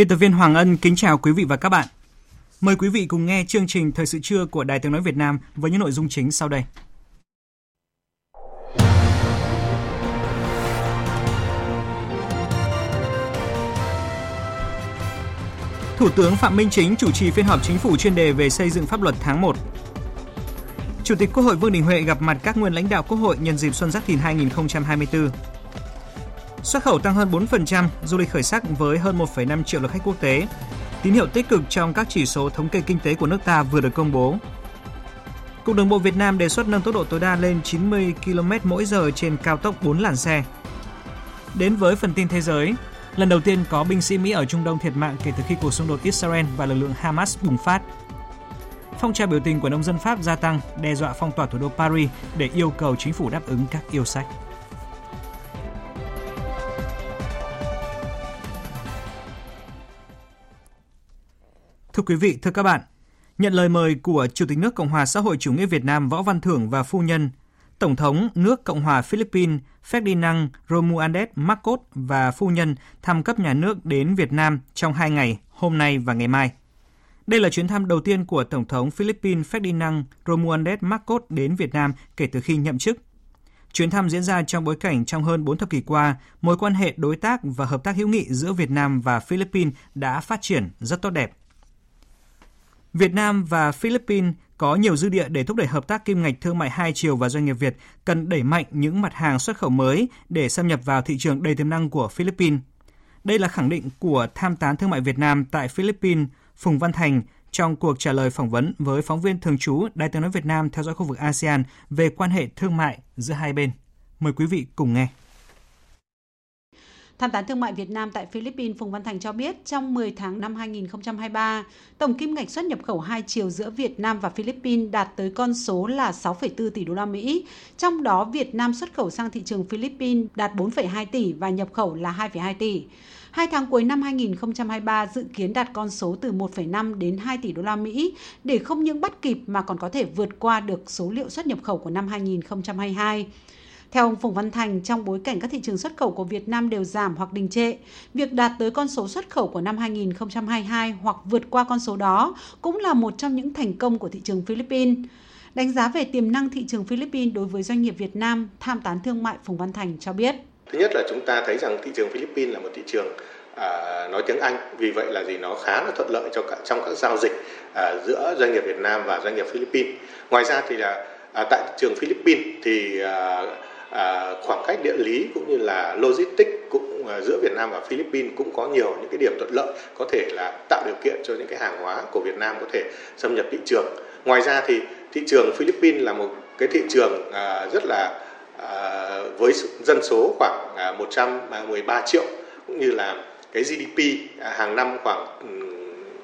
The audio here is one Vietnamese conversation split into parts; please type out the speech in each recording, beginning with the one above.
Biên tập viên Hoàng Ân kính chào quý vị và các bạn. Mời quý vị cùng nghe chương trình Thời sự trưa của Đài Tiếng Nói Việt Nam với những nội dung chính sau đây. Thủ tướng Phạm Minh Chính chủ trì phiên họp chính phủ chuyên đề về xây dựng pháp luật tháng 1. Chủ tịch Quốc hội Vương Đình Huệ gặp mặt các nguyên lãnh đạo Quốc hội nhân dịp Xuân Giáp Thìn 2024. Xuất khẩu tăng hơn 4%, du lịch khởi sắc với hơn 1,5 triệu lượt khách quốc tế. Tín hiệu tích cực trong các chỉ số thống kê kinh tế của nước ta vừa được công bố. Cục Đường bộ Việt Nam đề xuất nâng tốc độ tối đa lên 90 km mỗi giờ trên cao tốc 4 làn xe. Đến với phần tin thế giới, lần đầu tiên có binh sĩ Mỹ ở Trung Đông thiệt mạng kể từ khi cuộc xung đột Israel và lực lượng Hamas bùng phát. Phong trào biểu tình của nông dân Pháp gia tăng, đe dọa phong tỏa thủ đô Paris để yêu cầu chính phủ đáp ứng các yêu sách. Thưa quý vị, thưa các bạn, nhận lời mời của Chủ tịch nước Cộng hòa xã hội chủ nghĩa Việt Nam Võ Văn Thưởng và phu nhân, Tổng thống nước Cộng hòa Philippines Ferdinand Romualdez Marcos và phu nhân thăm cấp nhà nước đến Việt Nam trong hai ngày, hôm nay và ngày mai. Đây là chuyến thăm đầu tiên của Tổng thống Philippines Ferdinand Romualdez Marcos đến Việt Nam kể từ khi nhậm chức. Chuyến thăm diễn ra trong bối cảnh trong hơn 4 thập kỷ qua, mối quan hệ đối tác và hợp tác hữu nghị giữa Việt Nam và Philippines đã phát triển rất tốt đẹp. Việt Nam và Philippines có nhiều dư địa để thúc đẩy hợp tác kim ngạch thương mại hai chiều và doanh nghiệp Việt cần đẩy mạnh những mặt hàng xuất khẩu mới để xâm nhập vào thị trường đầy tiềm năng của Philippines. Đây là khẳng định của tham tán thương mại Việt Nam tại Philippines, Phùng Văn Thành, trong cuộc trả lời phỏng vấn với phóng viên thường trú Đài tiếng nói Việt Nam theo dõi khu vực ASEAN về quan hệ thương mại giữa hai bên. Mời quý vị cùng nghe. Tham tán thương mại Việt Nam tại Philippines Phùng Văn Thành cho biết trong 10 tháng năm 2023, tổng kim ngạch xuất nhập khẩu hai chiều giữa Việt Nam và Philippines đạt tới con số là 6,4 tỷ đô la Mỹ. Trong đó Việt Nam xuất khẩu sang thị trường Philippines đạt 4,2 tỷ và nhập khẩu là 2,2 tỷ. Hai tháng cuối năm 2023 dự kiến đạt con số từ 1,5 đến 2 tỷ đô la Mỹ để không những bắt kịp mà còn có thể vượt qua được số liệu xuất nhập khẩu của năm 2022. Theo ông Phùng Văn Thành, trong bối cảnh các thị trường xuất khẩu của Việt Nam đều giảm hoặc đình trệ, việc đạt tới con số xuất khẩu của năm 2022 hoặc vượt qua con số đó cũng là một trong những thành công của thị trường Philippines. Đánh giá về tiềm năng thị trường Philippines đối với doanh nghiệp Việt Nam, tham tán thương mại Phùng Văn Thành cho biết. Thứ nhất là chúng ta thấy rằng thị trường Philippines là một thị trường à, nói tiếng Anh, vì vậy là gì nó khá là thuận lợi cho cả, trong các giao dịch à, giữa doanh nghiệp Việt Nam và doanh nghiệp Philippines. Ngoài ra thì là à, tại thị trường Philippines thì à, à, khoảng cách địa lý cũng như là logistics cũng à, giữa Việt Nam và Philippines cũng có nhiều những cái điểm thuận lợi có thể là tạo điều kiện cho những cái hàng hóa của Việt Nam có thể xâm nhập thị trường. Ngoài ra thì thị trường Philippines là một cái thị trường à, rất là à, với dân số khoảng à, 113 à, triệu cũng như là cái GDP à, hàng năm khoảng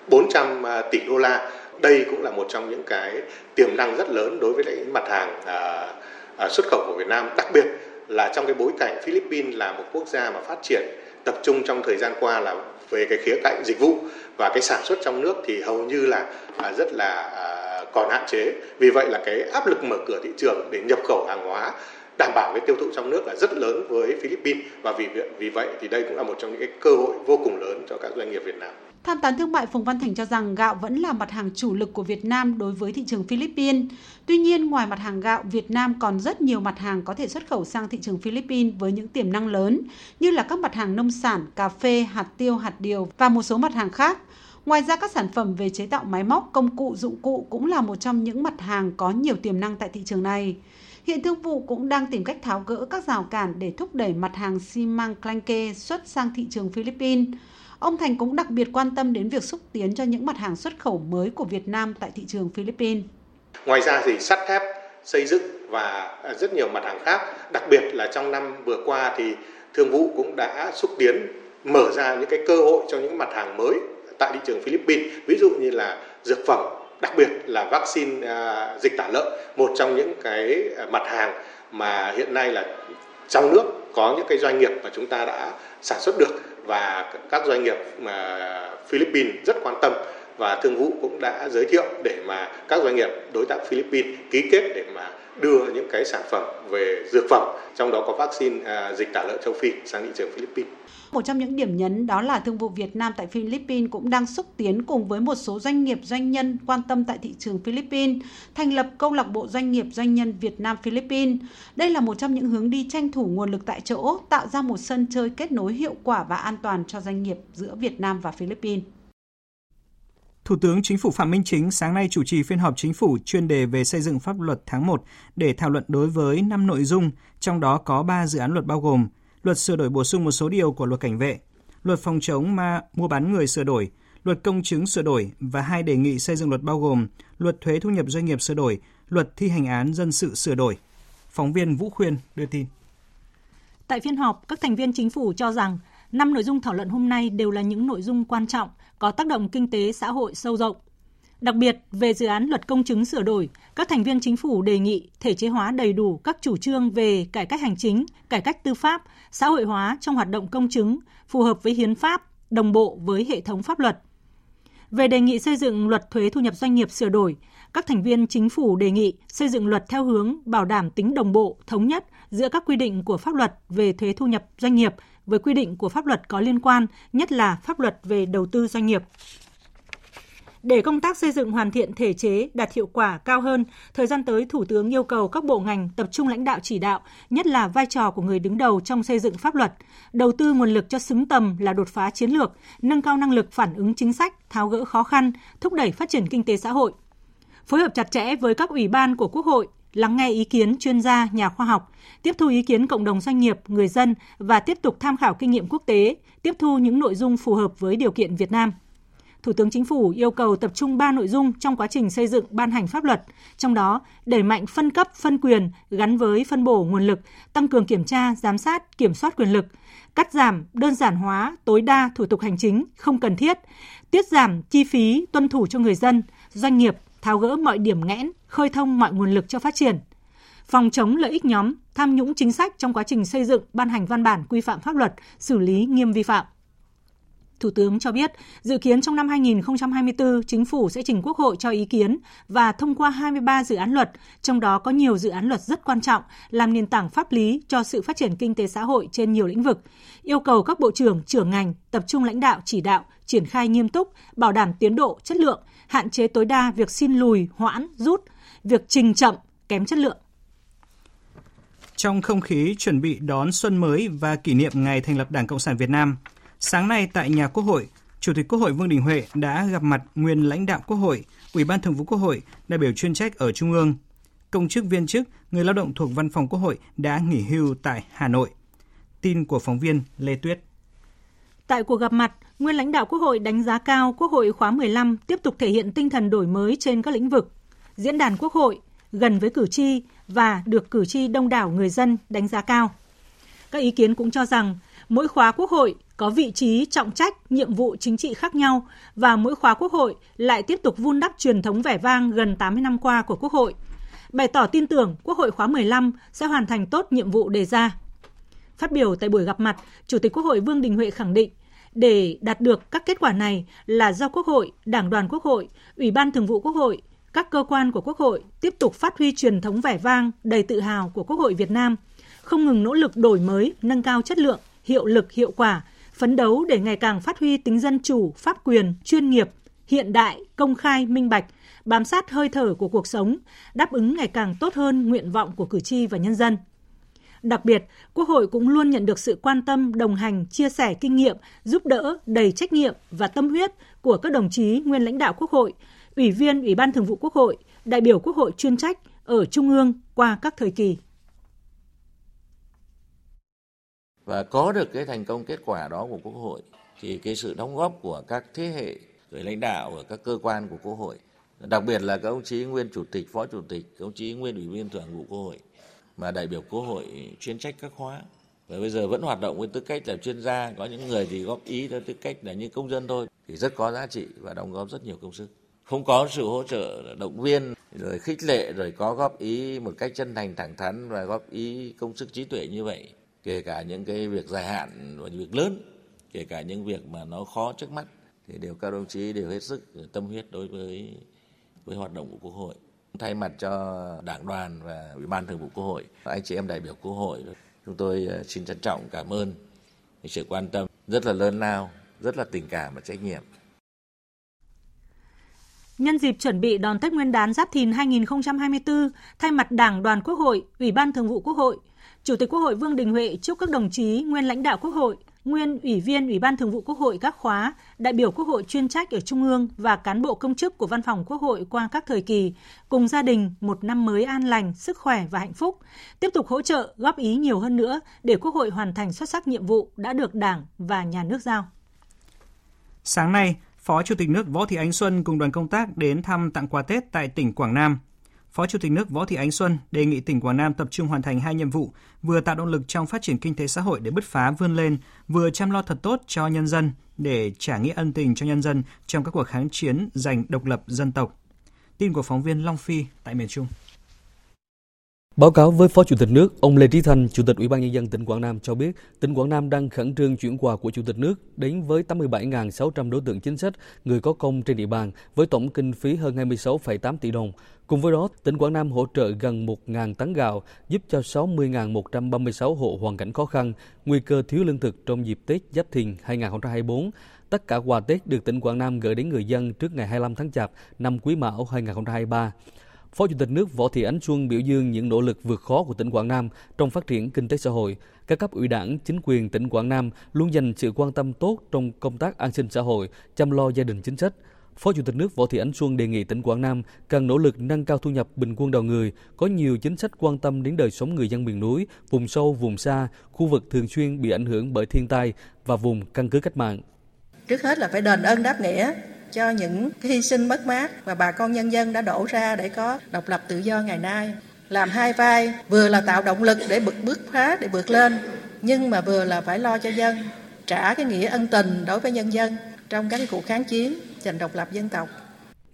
400 à, tỷ đô la. Đây cũng là một trong những cái tiềm năng rất lớn đối với lại mặt hàng À, À, xuất khẩu của Việt Nam, đặc biệt là trong cái bối cảnh Philippines là một quốc gia mà phát triển tập trung trong thời gian qua là về cái khía cạnh dịch vụ và cái sản xuất trong nước thì hầu như là à, rất là à, còn hạn chế. Vì vậy là cái áp lực mở cửa thị trường để nhập khẩu hàng hóa đảm bảo cái tiêu thụ trong nước là rất lớn với Philippines và vì vì vậy thì đây cũng là một trong những cái cơ hội vô cùng lớn cho các doanh nghiệp Việt Nam. Tham tán thương mại Phùng Văn Thành cho rằng gạo vẫn là mặt hàng chủ lực của Việt Nam đối với thị trường Philippines. Tuy nhiên, ngoài mặt hàng gạo, Việt Nam còn rất nhiều mặt hàng có thể xuất khẩu sang thị trường Philippines với những tiềm năng lớn, như là các mặt hàng nông sản, cà phê, hạt tiêu, hạt điều và một số mặt hàng khác. Ngoài ra, các sản phẩm về chế tạo máy móc, công cụ, dụng cụ cũng là một trong những mặt hàng có nhiều tiềm năng tại thị trường này. Hiện thương vụ cũng đang tìm cách tháo gỡ các rào cản để thúc đẩy mặt hàng xi măng clanke xuất sang thị trường Philippines. Ông Thành cũng đặc biệt quan tâm đến việc xúc tiến cho những mặt hàng xuất khẩu mới của Việt Nam tại thị trường Philippines. Ngoài ra thì sắt thép, xây dựng và à, rất nhiều mặt hàng khác, đặc biệt là trong năm vừa qua thì thương vụ cũng đã xúc tiến mở ra những cái cơ hội cho những mặt hàng mới tại thị trường Philippines, ví dụ như là dược phẩm, đặc biệt là vaccine à, dịch tả lợn, một trong những cái à, mặt hàng mà hiện nay là trong nước có những cái doanh nghiệp mà chúng ta đã sản xuất được và các doanh nghiệp mà Philippines rất quan tâm và thương vụ cũng đã giới thiệu để mà các doanh nghiệp đối tác Philippines ký kết để mà đưa những cái sản phẩm về dược phẩm trong đó có vaccine à, dịch tả lợn châu Phi sang thị trường Philippines. Một trong những điểm nhấn đó là thương vụ Việt Nam tại Philippines cũng đang xúc tiến cùng với một số doanh nghiệp doanh nhân quan tâm tại thị trường Philippines, thành lập câu lạc bộ doanh nghiệp doanh nhân Việt Nam Philippines. Đây là một trong những hướng đi tranh thủ nguồn lực tại chỗ, tạo ra một sân chơi kết nối hiệu quả và an toàn cho doanh nghiệp giữa Việt Nam và Philippines. Thủ tướng Chính phủ Phạm Minh Chính sáng nay chủ trì phiên họp chính phủ chuyên đề về xây dựng pháp luật tháng 1 để thảo luận đối với 5 nội dung, trong đó có 3 dự án luật bao gồm luật sửa đổi bổ sung một số điều của luật cảnh vệ, luật phòng chống ma mua bán người sửa đổi, luật công chứng sửa đổi và hai đề nghị xây dựng luật bao gồm luật thuế thu nhập doanh nghiệp sửa đổi, luật thi hành án dân sự sửa đổi. Phóng viên Vũ Khuyên đưa tin. Tại phiên họp, các thành viên chính phủ cho rằng năm nội dung thảo luận hôm nay đều là những nội dung quan trọng, có tác động kinh tế xã hội sâu rộng. Đặc biệt, về dự án luật công chứng sửa đổi, các thành viên chính phủ đề nghị thể chế hóa đầy đủ các chủ trương về cải cách hành chính, cải cách tư pháp, xã hội hóa trong hoạt động công chứng, phù hợp với hiến pháp, đồng bộ với hệ thống pháp luật. Về đề nghị xây dựng luật thuế thu nhập doanh nghiệp sửa đổi, các thành viên chính phủ đề nghị xây dựng luật theo hướng bảo đảm tính đồng bộ, thống nhất giữa các quy định của pháp luật về thuế thu nhập doanh nghiệp với quy định của pháp luật có liên quan, nhất là pháp luật về đầu tư doanh nghiệp. Để công tác xây dựng hoàn thiện thể chế đạt hiệu quả cao hơn, thời gian tới Thủ tướng yêu cầu các bộ ngành tập trung lãnh đạo chỉ đạo, nhất là vai trò của người đứng đầu trong xây dựng pháp luật, đầu tư nguồn lực cho xứng tầm là đột phá chiến lược, nâng cao năng lực phản ứng chính sách, tháo gỡ khó khăn, thúc đẩy phát triển kinh tế xã hội. Phối hợp chặt chẽ với các ủy ban của Quốc hội, lắng nghe ý kiến chuyên gia, nhà khoa học, tiếp thu ý kiến cộng đồng doanh nghiệp, người dân và tiếp tục tham khảo kinh nghiệm quốc tế, tiếp thu những nội dung phù hợp với điều kiện Việt Nam. Thủ tướng Chính phủ yêu cầu tập trung 3 nội dung trong quá trình xây dựng ban hành pháp luật, trong đó đẩy mạnh phân cấp, phân quyền gắn với phân bổ nguồn lực, tăng cường kiểm tra, giám sát, kiểm soát quyền lực, cắt giảm, đơn giản hóa tối đa thủ tục hành chính không cần thiết, tiết giảm chi phí tuân thủ cho người dân, doanh nghiệp, tháo gỡ mọi điểm nghẽn, khơi thông mọi nguồn lực cho phát triển. Phòng chống lợi ích nhóm, tham nhũng chính sách trong quá trình xây dựng, ban hành văn bản quy phạm pháp luật, xử lý nghiêm vi phạm. Thủ tướng cho biết, dự kiến trong năm 2024, chính phủ sẽ trình Quốc hội cho ý kiến và thông qua 23 dự án luật, trong đó có nhiều dự án luật rất quan trọng, làm nền tảng pháp lý cho sự phát triển kinh tế xã hội trên nhiều lĩnh vực. Yêu cầu các bộ trưởng, trưởng ngành tập trung lãnh đạo chỉ đạo, triển khai nghiêm túc, bảo đảm tiến độ, chất lượng, hạn chế tối đa việc xin lùi, hoãn, rút, việc trình chậm, kém chất lượng. Trong không khí chuẩn bị đón xuân mới và kỷ niệm ngày thành lập Đảng Cộng sản Việt Nam, sáng nay tại nhà Quốc hội, Chủ tịch Quốc hội Vương Đình Huệ đã gặp mặt nguyên lãnh đạo Quốc hội, Ủy ban Thường vụ Quốc hội, đại biểu chuyên trách ở Trung ương, công chức viên chức, người lao động thuộc Văn phòng Quốc hội đã nghỉ hưu tại Hà Nội. Tin của phóng viên Lê Tuyết. Tại cuộc gặp mặt, nguyên lãnh đạo Quốc hội đánh giá cao Quốc hội khóa 15 tiếp tục thể hiện tinh thần đổi mới trên các lĩnh vực. Diễn đàn Quốc hội gần với cử tri và được cử tri đông đảo người dân đánh giá cao. Các ý kiến cũng cho rằng mỗi khóa Quốc hội có vị trí trọng trách, nhiệm vụ chính trị khác nhau và mỗi khóa Quốc hội lại tiếp tục vun đắp truyền thống vẻ vang gần 80 năm qua của Quốc hội. Bày tỏ tin tưởng Quốc hội khóa 15 sẽ hoàn thành tốt nhiệm vụ đề ra. Phát biểu tại buổi gặp mặt, Chủ tịch Quốc hội Vương Đình Huệ khẳng định để đạt được các kết quả này là do Quốc hội, Đảng đoàn Quốc hội, Ủy ban Thường vụ Quốc hội, các cơ quan của Quốc hội tiếp tục phát huy truyền thống vẻ vang đầy tự hào của Quốc hội Việt Nam, không ngừng nỗ lực đổi mới, nâng cao chất lượng, hiệu lực, hiệu quả, phấn đấu để ngày càng phát huy tính dân chủ, pháp quyền, chuyên nghiệp, hiện đại, công khai, minh bạch, bám sát hơi thở của cuộc sống, đáp ứng ngày càng tốt hơn nguyện vọng của cử tri và nhân dân. Đặc biệt, Quốc hội cũng luôn nhận được sự quan tâm, đồng hành, chia sẻ kinh nghiệm, giúp đỡ đầy trách nhiệm và tâm huyết của các đồng chí nguyên lãnh đạo Quốc hội, Ủy viên Ủy ban Thường vụ Quốc hội, đại biểu Quốc hội chuyên trách, ở Trung ương qua các thời kỳ. Và có được cái thành công kết quả đó của Quốc hội thì cái sự đóng góp của các thế hệ người lãnh đạo ở các cơ quan của Quốc hội, đặc biệt là các ông chí nguyên chủ tịch, phó chủ tịch, các ông chí nguyên ủy viên thường vụ Quốc hội mà đại biểu Quốc hội chuyên trách các khóa và bây giờ vẫn hoạt động với tư cách là chuyên gia, có những người thì góp ý theo tư cách là như công dân thôi thì rất có giá trị và đóng góp rất nhiều công sức. Không có sự hỗ trợ động viên rồi khích lệ rồi có góp ý một cách chân thành thẳng thắn và góp ý công sức trí tuệ như vậy, kể cả những cái việc dài hạn và việc lớn, kể cả những việc mà nó khó trước mắt thì đều các đồng chí đều hết sức tâm huyết đối với với hoạt động của Quốc hội. Thay mặt cho Đảng đoàn và Ủy ban Thường vụ Quốc hội, anh chị em đại biểu Quốc hội, chúng tôi ờ, xin trân trọng cảm ơn sự quan tâm rất là lớn lao, rất là tình cảm và trách nhiệm. Nhân dịp chuẩn bị đón Tết Nguyên đán Giáp Thìn 2024, thay mặt Đảng đoàn Quốc hội, Ủy ban Thường vụ Quốc hội, Chủ tịch Quốc hội Vương Đình Huệ chúc các đồng chí nguyên lãnh đạo Quốc hội, nguyên ủy viên Ủy ban Thường vụ Quốc hội các khóa, đại biểu Quốc hội chuyên trách ở Trung ương và cán bộ công chức của Văn phòng Quốc hội qua các thời kỳ, cùng gia đình một năm mới an lành, sức khỏe và hạnh phúc, tiếp tục hỗ trợ, góp ý nhiều hơn nữa để Quốc hội hoàn thành xuất sắc nhiệm vụ đã được Đảng và Nhà nước giao. Sáng nay, Phó Chủ tịch nước Võ Thị Ánh Xuân cùng đoàn công tác đến thăm tặng quà Tết tại tỉnh Quảng Nam. Phó Chủ tịch nước Võ Thị Ánh Xuân đề nghị tỉnh Quảng Nam tập trung hoàn thành hai nhiệm vụ, vừa tạo động lực trong phát triển kinh tế xã hội để bứt phá vươn lên, vừa chăm lo thật tốt cho nhân dân để trả nghĩa ân tình cho nhân dân trong các cuộc kháng chiến giành độc lập dân tộc. Tin của phóng viên Long Phi tại miền Trung. Báo cáo với Phó Chủ tịch nước, ông Lê Trí Thanh, Chủ tịch Ủy ban Nhân dân tỉnh Quảng Nam cho biết, tỉnh Quảng Nam đang khẩn trương chuyển quà của Chủ tịch nước đến với 87.600 đối tượng chính sách, người có công trên địa bàn, với tổng kinh phí hơn 26,8 tỷ đồng. Cùng với đó, tỉnh Quảng Nam hỗ trợ gần 1.000 tấn gạo, giúp cho 60.136 hộ hoàn cảnh khó khăn, nguy cơ thiếu lương thực trong dịp Tết Giáp Thìn 2024. Tất cả quà Tết được tỉnh Quảng Nam gửi đến người dân trước ngày 25 tháng Chạp năm Quý Mão 2023. Phó Chủ tịch nước Võ Thị Ánh Xuân biểu dương những nỗ lực vượt khó của tỉnh Quảng Nam trong phát triển kinh tế xã hội. Các cấp ủy đảng, chính quyền tỉnh Quảng Nam luôn dành sự quan tâm tốt trong công tác an sinh xã hội, chăm lo gia đình chính sách. Phó Chủ tịch nước Võ Thị Ánh Xuân đề nghị tỉnh Quảng Nam cần nỗ lực nâng cao thu nhập bình quân đầu người, có nhiều chính sách quan tâm đến đời sống người dân miền núi, vùng sâu, vùng xa, khu vực thường xuyên bị ảnh hưởng bởi thiên tai và vùng căn cứ cách mạng. Trước hết là phải đền ơn đáp nghĩa cho những hy sinh mất mát mà bà con nhân dân đã đổ ra để có độc lập tự do ngày nay. Làm hai vai, vừa là tạo động lực để bực bước phá, để vượt lên, nhưng mà vừa là phải lo cho dân, trả cái nghĩa ân tình đối với nhân dân trong các cuộc kháng chiến giành độc lập dân tộc.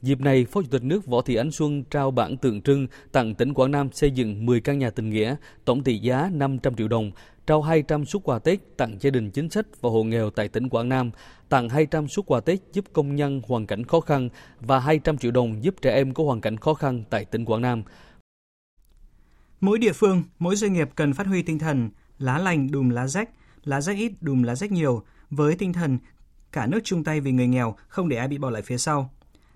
Dịp này, Phó Chủ tịch nước Võ Thị Ánh Xuân trao bản tượng trưng tặng tỉnh Quảng Nam xây dựng 10 căn nhà tình nghĩa, tổng trị giá 500 triệu đồng, trao 200 suất quà Tết tặng gia đình chính sách và hộ nghèo tại tỉnh Quảng Nam, tặng 200 suất quà Tết giúp công nhân hoàn cảnh khó khăn và 200 triệu đồng giúp trẻ em có hoàn cảnh khó khăn tại tỉnh Quảng Nam. Mỗi địa phương, mỗi doanh nghiệp cần phát huy tinh thần lá lành đùm lá rách, lá rách ít đùm lá rách nhiều với tinh thần cả nước chung tay vì người nghèo, không để ai bị bỏ lại phía sau.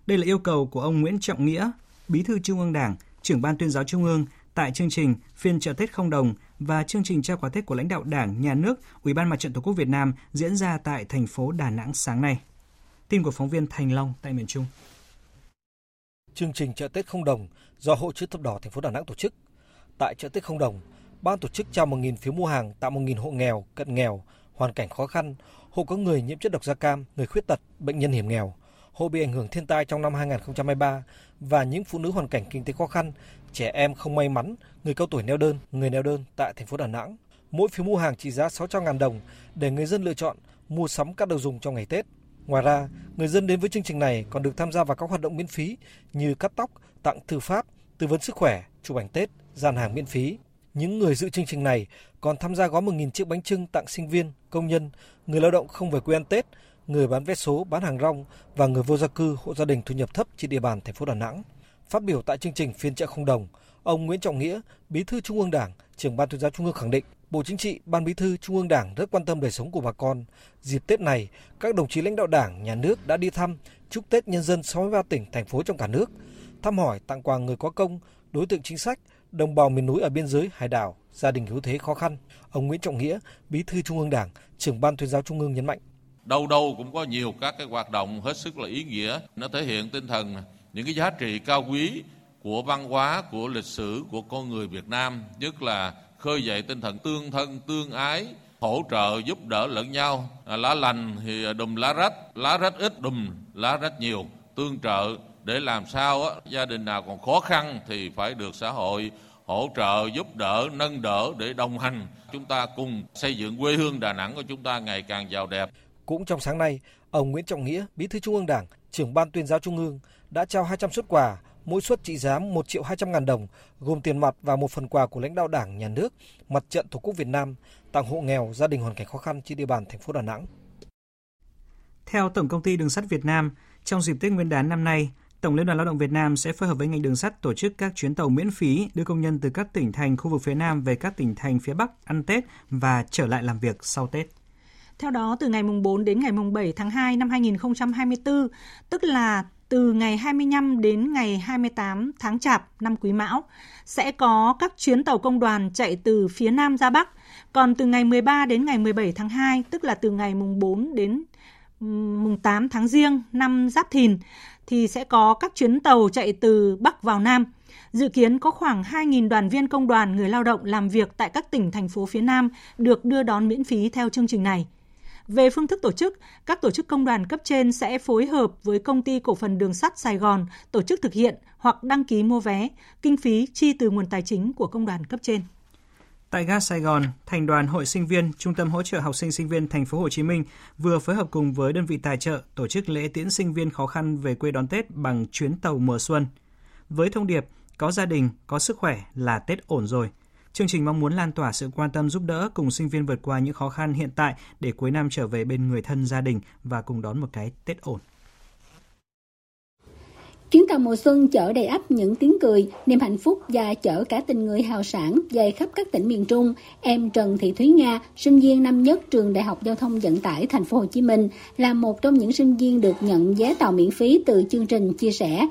Đây là yêu cầu của ông Nguyễn Trọng Nghĩa, Bí thư Trung ương Đảng, trưởng ban tuyên giáo Trung ương tại chương trình phiên chợ Tết không đồng và chương trình trao quà Tết của lãnh đạo Đảng, Nhà nước, Ủy ban Mặt trận Tổ quốc Việt Nam diễn ra tại thành phố Đà Nẵng sáng nay. Tin của phóng viên Thành Long tại miền Trung. Chương trình chợ Tết không đồng do Hội chữ thập đỏ thành phố Đà Nẵng tổ chức. Tại chợ Tết không đồng, ban tổ chức trao 1.000 phiếu mua hàng tặng 1.000 hộ nghèo, cận nghèo, hoàn cảnh khó khăn, hộ có người nhiễm chất độc da cam, người khuyết tật, bệnh nhân hiểm nghèo, hộ bị ảnh hưởng thiên tai trong năm 2023 và những phụ nữ hoàn cảnh kinh tế khó khăn, trẻ em không may mắn, người cao tuổi neo đơn, người neo đơn tại thành phố Đà Nẵng. Mỗi phiếu mua hàng trị giá 600.000 đồng để người dân lựa chọn mua sắm các đồ dùng trong ngày Tết. Ngoài ra, người dân đến với chương trình này còn được tham gia vào các hoạt động miễn phí như cắt tóc, tặng thư pháp, tư vấn sức khỏe, chụp ảnh Tết, gian hàng miễn phí. Những người dự chương trình này còn tham gia gói 1.000 chiếc bánh trưng tặng sinh viên, công nhân, người lao động không về quê ăn Tết, người bán vé số, bán hàng rong và người vô gia cư, hộ gia đình thu nhập thấp trên địa bàn thành phố Đà Nẵng. Phát biểu tại chương trình phiên chợ không đồng, ông Nguyễn Trọng Nghĩa, Bí thư Trung ương Đảng, trưởng ban tuyên giáo Trung ương khẳng định Bộ Chính trị, Ban Bí thư Trung ương Đảng rất quan tâm đời sống của bà con. Dịp Tết này, các đồng chí lãnh đạo Đảng, Nhà nước đã đi thăm, chúc Tết nhân dân 63 tỉnh, thành phố trong cả nước, thăm hỏi, tặng quà người có công, đối tượng chính sách, đồng bào miền núi ở biên giới, hải đảo, gia đình yếu thế khó khăn. Ông Nguyễn Trọng Nghĩa, Bí thư Trung ương Đảng, trưởng ban tuyên giáo Trung ương nhấn mạnh. Đâu đâu cũng có nhiều các cái hoạt động hết sức là ý nghĩa, nó thể hiện tinh thần những cái giá trị cao quý của văn hóa, của lịch sử, của con người Việt Nam, nhất là khơi dậy tinh thần tương thân, tương ái, hỗ trợ giúp đỡ lẫn nhau. À, lá lành thì đùm lá rách, lá rách ít đùm lá rách nhiều, tương trợ để làm sao á, gia đình nào còn khó khăn thì phải được xã hội hỗ trợ, giúp đỡ, nâng đỡ để đồng hành. Chúng ta cùng xây dựng quê hương Đà Nẵng của chúng ta ngày càng giàu đẹp. Cũng trong sáng nay, ông Nguyễn Trọng Nghĩa, Bí thư Trung ương Đảng, trưởng ban tuyên giáo Trung ương đã trao 200 suất quà, mỗi suất trị giá 1 triệu 200 ngàn đồng, gồm tiền mặt và một phần quà của lãnh đạo Đảng, Nhà nước, Mặt trận Tổ quốc Việt Nam, tặng hộ nghèo, gia đình hoàn cảnh khó khăn trên địa bàn thành phố Đà Nẵng. Theo Tổng công ty Đường sắt Việt Nam, trong dịp Tết Nguyên đán năm nay, Tổng Liên đoàn Lao động Việt Nam sẽ phối hợp với ngành đường sắt tổ chức các chuyến tàu miễn phí đưa công nhân từ các tỉnh thành khu vực phía Nam về các tỉnh thành phía Bắc ăn Tết và trở lại làm việc sau Tết. Theo đó, từ ngày mùng 4 đến ngày mùng 7 tháng 2 năm 2024, tức là từ ngày 25 đến ngày 28 tháng Chạp năm Quý Mão, sẽ có các chuyến tàu công đoàn chạy từ phía Nam ra Bắc. Còn từ ngày 13 đến ngày 17 tháng 2, tức là từ ngày mùng 4 đến mùng 8 tháng Giêng năm Giáp Thìn, thì sẽ có các chuyến tàu chạy từ Bắc vào Nam. Dự kiến có khoảng 2.000 đoàn viên công đoàn người lao động làm việc tại các tỉnh, thành phố phía Nam được đưa đón miễn phí theo chương trình này. Về phương thức tổ chức, các tổ chức công đoàn cấp trên sẽ phối hợp với công ty cổ phần đường sắt Sài Gòn tổ chức thực hiện hoặc đăng ký mua vé, kinh phí chi từ nguồn tài chính của công đoàn cấp trên. Tại ga Sài Gòn, Thành đoàn Hội sinh viên, Trung tâm hỗ trợ học sinh sinh viên thành phố Hồ Chí Minh vừa phối hợp cùng với đơn vị tài trợ tổ chức lễ tiễn sinh viên khó khăn về quê đón Tết bằng chuyến tàu mùa xuân. Với thông điệp có gia đình, có sức khỏe là Tết ổn rồi. Chương trình mong muốn lan tỏa sự quan tâm giúp đỡ cùng sinh viên vượt qua những khó khăn hiện tại để cuối năm trở về bên người thân gia đình và cùng đón một cái Tết ổn. Chuyến tàu mùa xuân chở đầy ắp những tiếng cười, niềm hạnh phúc và chở cả tình người hào sản dày khắp các tỉnh miền Trung. Em Trần Thị Thúy Nga, sinh viên năm nhất trường Đại học Giao thông Vận tải Thành phố Hồ Chí Minh, là một trong những sinh viên được nhận vé tàu miễn phí từ chương trình chia sẻ.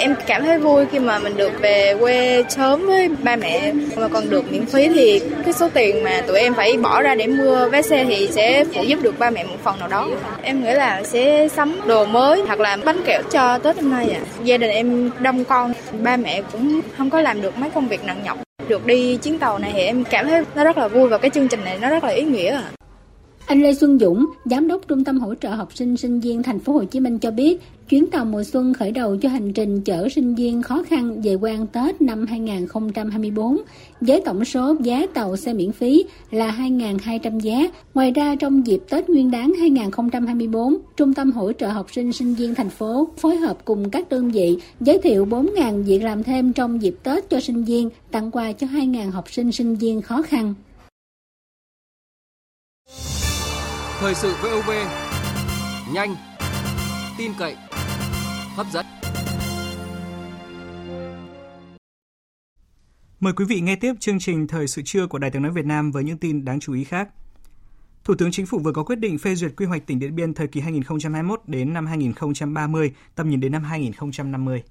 Em cảm thấy vui khi mà mình được về quê sớm với ba mẹ mà còn được miễn phí thì cái số tiền mà tụi em phải bỏ ra để mua vé xe thì sẽ phụ giúp được ba mẹ một phần nào đó. Em nghĩ là sẽ sắm đồ mới hoặc là bánh kẹo cho Tết năm nay ạ. À. Gia đình em đông con, ba mẹ cũng không có làm được mấy công việc nặng nhọc. Được đi chuyến tàu này thì em cảm thấy nó rất là vui và cái chương trình này nó rất là ý nghĩa ạ. À. Anh Lê Xuân Dũng, giám đốc Trung tâm hỗ trợ học sinh sinh viên thành phố Hồ Chí Minh cho biết, chuyến tàu mùa xuân khởi đầu cho hành trình chở sinh viên khó khăn về quê Tết năm 2024 với tổng số giá tàu xe miễn phí là 2.200 vé. Ngoài ra trong dịp Tết Nguyên đán 2024, Trung tâm hỗ trợ học sinh sinh viên thành phố phối hợp cùng các đơn vị giới thiệu 4.000 việc làm thêm trong dịp Tết cho sinh viên, tặng quà cho 2.000 học sinh sinh viên khó khăn. Thời sự VOV nhanh, tin cậy, hấp dẫn. Mời quý vị nghe tiếp chương trình Thời sự trưa của Đài tiếng nói Việt Nam với những tin đáng chú ý khác. Thủ tướng Chính phủ vừa có quyết định phê duyệt quy hoạch tỉnh Điện Biên thời kỳ 2021 đến năm 2030, tầm nhìn đến năm 2050.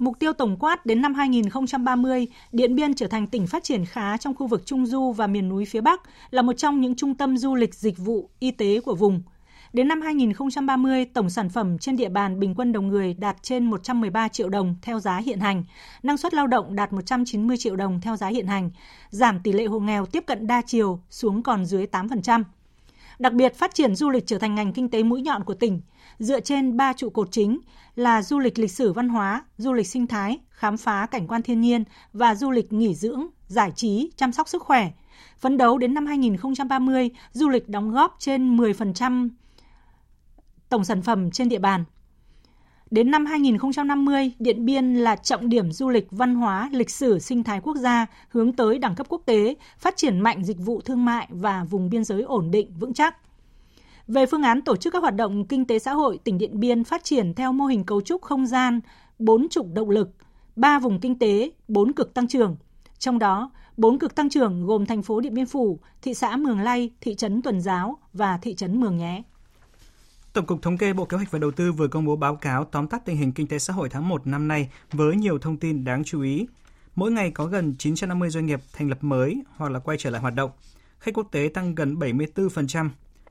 Mục tiêu tổng quát đến năm 2030, Điện Biên trở thành tỉnh phát triển khá trong khu vực Trung Du và miền núi phía Bắc, là một trong những trung tâm du lịch dịch vụ y tế của vùng. Đến năm 2030, tổng sản phẩm trên địa bàn bình quân đầu người đạt trên 113 triệu đồng theo giá hiện hành, năng suất lao động đạt 190 triệu đồng theo giá hiện hành, giảm tỷ lệ hộ nghèo tiếp cận đa chiều xuống còn dưới 8%. Đặc biệt, phát triển du lịch trở thành ngành kinh tế mũi nhọn của tỉnh, dựa trên ba trụ cột chính là du lịch lịch sử văn hóa, du lịch sinh thái, khám phá cảnh quan thiên nhiên và du lịch nghỉ dưỡng, giải trí, chăm sóc sức khỏe. Phấn đấu đến năm 2030, du lịch đóng góp trên 10% tổng sản phẩm trên địa bàn. Đến năm 2050, Điện Biên là trọng điểm du lịch văn hóa, lịch sử, sinh thái quốc gia hướng tới đẳng cấp quốc tế, phát triển mạnh dịch vụ thương mại và vùng biên giới ổn định, vững chắc. Về phương án tổ chức các hoạt động kinh tế xã hội, tỉnh Điện Biên phát triển theo mô hình cấu trúc không gian, bốn trục động lực, ba vùng kinh tế, bốn cực tăng trưởng. Trong đó, bốn cực tăng trưởng gồm thành phố Điện Biên Phủ, thị xã Mường Lay, thị trấn Tuần Giáo và thị trấn Mường Nhé. Tổng cục Thống kê Bộ Kế hoạch và Đầu tư vừa công bố báo cáo tóm tắt tình hình kinh tế xã hội tháng 1 năm nay với nhiều thông tin đáng chú ý. Mỗi ngày có gần 950 doanh nghiệp thành lập mới hoặc là quay trở lại hoạt động. Khách quốc tế tăng gần 74%.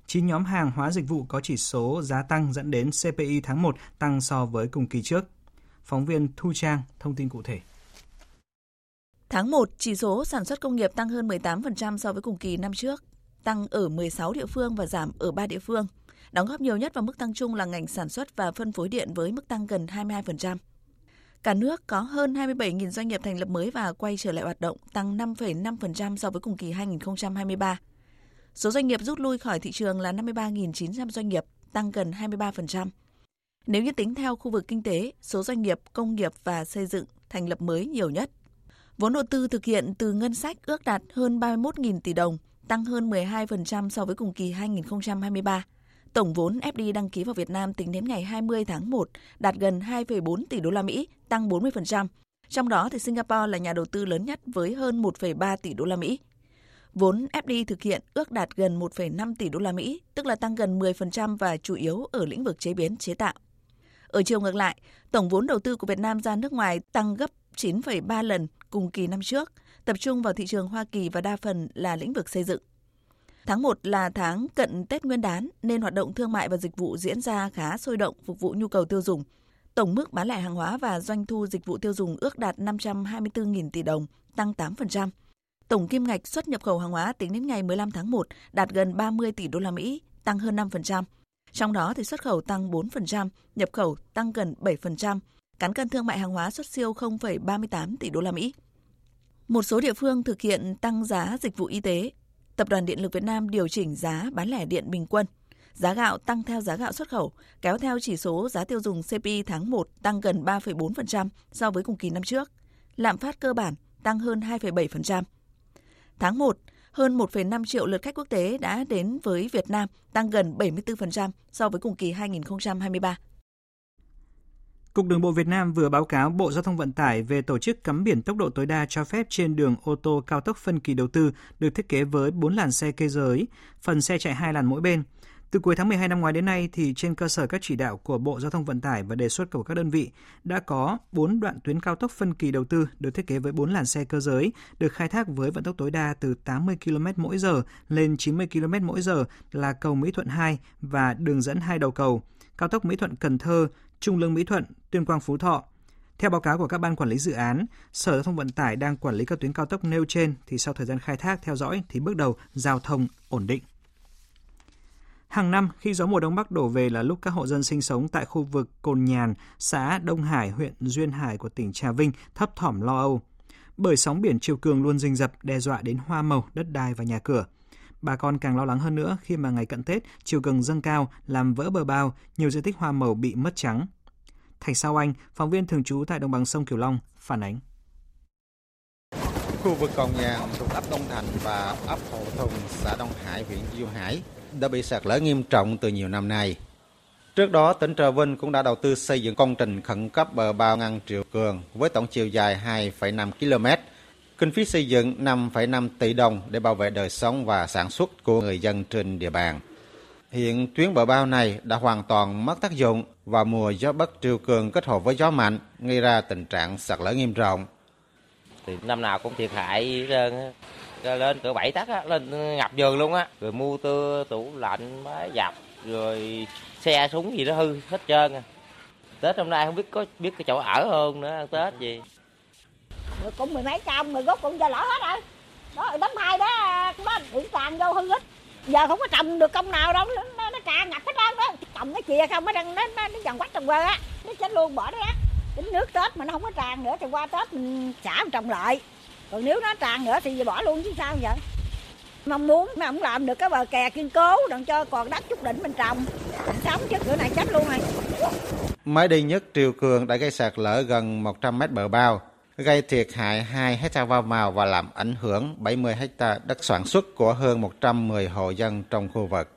9 nhóm hàng hóa dịch vụ có chỉ số giá tăng dẫn đến CPI tháng 1 tăng so với cùng kỳ trước. Phóng viên Thu Trang thông tin cụ thể. Tháng 1, chỉ số sản xuất công nghiệp tăng hơn 18% so với cùng kỳ năm trước, tăng ở 16 địa phương và giảm ở 3 địa phương. Đóng góp nhiều nhất vào mức tăng chung là ngành sản xuất và phân phối điện với mức tăng gần 22%. Cả nước có hơn 27.000 doanh nghiệp thành lập mới và quay trở lại hoạt động, tăng 5,5% so với cùng kỳ 2023. Số doanh nghiệp rút lui khỏi thị trường là 53.900 doanh nghiệp, tăng gần 23%. Nếu như tính theo khu vực kinh tế, số doanh nghiệp công nghiệp và xây dựng thành lập mới nhiều nhất. Vốn đầu tư thực hiện từ ngân sách ước đạt hơn 31.000 tỷ đồng, tăng hơn 12% so với cùng kỳ 2023. Tổng vốn FDI đăng ký vào Việt Nam tính đến ngày 20 tháng 1 đạt gần 2,4 tỷ đô la Mỹ, tăng 40%. Trong đó thì Singapore là nhà đầu tư lớn nhất với hơn 1,3 tỷ đô la Mỹ. Vốn FDI thực hiện ước đạt gần 1,5 tỷ đô la Mỹ, tức là tăng gần 10% và chủ yếu ở lĩnh vực chế biến chế tạo. Ở chiều ngược lại, tổng vốn đầu tư của Việt Nam ra nước ngoài tăng gấp 9,3 lần cùng kỳ năm trước, tập trung vào thị trường Hoa Kỳ và đa phần là lĩnh vực xây dựng. Tháng 1 là tháng cận Tết Nguyên đán nên hoạt động thương mại và dịch vụ diễn ra khá sôi động phục vụ nhu cầu tiêu dùng. Tổng mức bán lẻ hàng hóa và doanh thu dịch vụ tiêu dùng ước đạt 524.000 tỷ đồng, tăng 8%. Tổng kim ngạch xuất nhập khẩu hàng hóa tính đến ngày 15 tháng 1 đạt gần 30 tỷ đô la Mỹ, tăng hơn 5%. Trong đó thì xuất khẩu tăng 4%, nhập khẩu tăng gần 7%, cán cân thương mại hàng hóa xuất siêu 0,38 tỷ đô la Mỹ. Một số địa phương thực hiện tăng giá dịch vụ y tế. Tập đoàn Điện lực Việt Nam điều chỉnh giá bán lẻ điện bình quân. Giá gạo tăng theo giá gạo xuất khẩu, kéo theo chỉ số giá tiêu dùng CPI tháng 1 tăng gần 3,4% so với cùng kỳ năm trước. Lạm phát cơ bản tăng hơn 2,7%. Tháng 1, hơn 1,5 triệu lượt khách quốc tế đã đến với Việt Nam, tăng gần 74% so với cùng kỳ 2023. Cục Đường bộ Việt Nam vừa báo cáo Bộ Giao thông Vận tải về tổ chức cấm biển tốc độ tối đa cho phép trên đường ô tô cao tốc phân kỳ đầu tư được thiết kế với 4 làn xe cơ giới, phần xe chạy hai làn mỗi bên. Từ cuối tháng 12 năm ngoái đến nay thì trên cơ sở các chỉ đạo của Bộ Giao thông Vận tải và đề xuất của các đơn vị đã có 4 đoạn tuyến cao tốc phân kỳ đầu tư được thiết kế với 4 làn xe cơ giới được khai thác với vận tốc tối đa từ 80 km mỗi giờ lên 90 km mỗi giờ là cầu Mỹ Thuận 2 và đường dẫn hai đầu cầu, cao tốc Mỹ Thuận Cần Thơ, Trung Lương Mỹ Thuận, Tuyên Quang Phú Thọ. Theo báo cáo của các ban quản lý dự án, Sở Giao thông Vận tải đang quản lý các tuyến cao tốc nêu trên thì sau thời gian khai thác theo dõi thì bước đầu giao thông ổn định. Hàng năm, khi gió mùa đông bắc đổ về là lúc các hộ dân sinh sống tại khu vực Cồn Nhàn, xã Đông Hải, huyện Duyên Hải của tỉnh Trà Vinh thấp thỏm lo âu. Bởi sóng biển chiều cường luôn rình rập đe dọa đến hoa màu, đất đai và nhà cửa. Bà con càng lo lắng hơn nữa khi mà ngày cận Tết, chiều cường dâng cao làm vỡ bờ bao, nhiều diện tích hoa màu bị mất trắng. Thành Sao Anh, phóng viên thường trú tại đồng bằng sông Kiều Long, phản ánh. Khu vực Cồn Nhàn thuộc ấp Đông Thành và ấp hậu Thùng, xã Đông Hải, huyện Duyên Hải đã bị sạt lở nghiêm trọng từ nhiều năm nay. Trước đó, tỉnh Trà Vinh cũng đã đầu tư xây dựng công trình khẩn cấp bờ bao ngăn triều cường với tổng chiều dài 2,5 km. Kinh phí xây dựng 5,5 tỷ đồng để bảo vệ đời sống và sản xuất của người dân trên địa bàn. Hiện tuyến bờ bao này đã hoàn toàn mất tác dụng và mùa gió bất triều cường kết hợp với gió mạnh gây ra tình trạng sạt lở nghiêm trọng. Thì năm nào cũng thiệt hại lên cửa bảy tắt á lên ờ, ngập giường luôn á. Rồi mua tư tủ lạnh máy giặt rồi xe súng gì đó hư hết trơn à. Tết hôm nay không biết có biết cái chỗ ở hơn nữa ăn tết gì. Rồi cũng mười mấy trăm người gốc cũng giờ lỡ hết rồi. Đó đám hai đó nó bị tràn vô hư hết. Giờ không có trồng được công nào đâu nó, nó tràn ngập hết trơn đó trồng cái chìa không nó đang nó nó, nó dần quách trồng quê á. Nó chết luôn bỏ đó á. Tính nước tết mà nó không có tràn nữa thì qua tết mình xả trồng lại còn nếu nó tràn nữa thì bỏ luôn chứ sao vậy mong muốn mà không làm được cái bờ kè kiên cố đừng cho còn đất chút đỉnh mình trồng mình sống chứ cửa này chết luôn rồi mới đi nhất triều cường đã gây sạt lở gần 100 mét bờ bao gây thiệt hại 2 hecta hoa màu và làm ảnh hưởng 70 hecta đất sản xuất của hơn 110 hộ dân trong khu vực.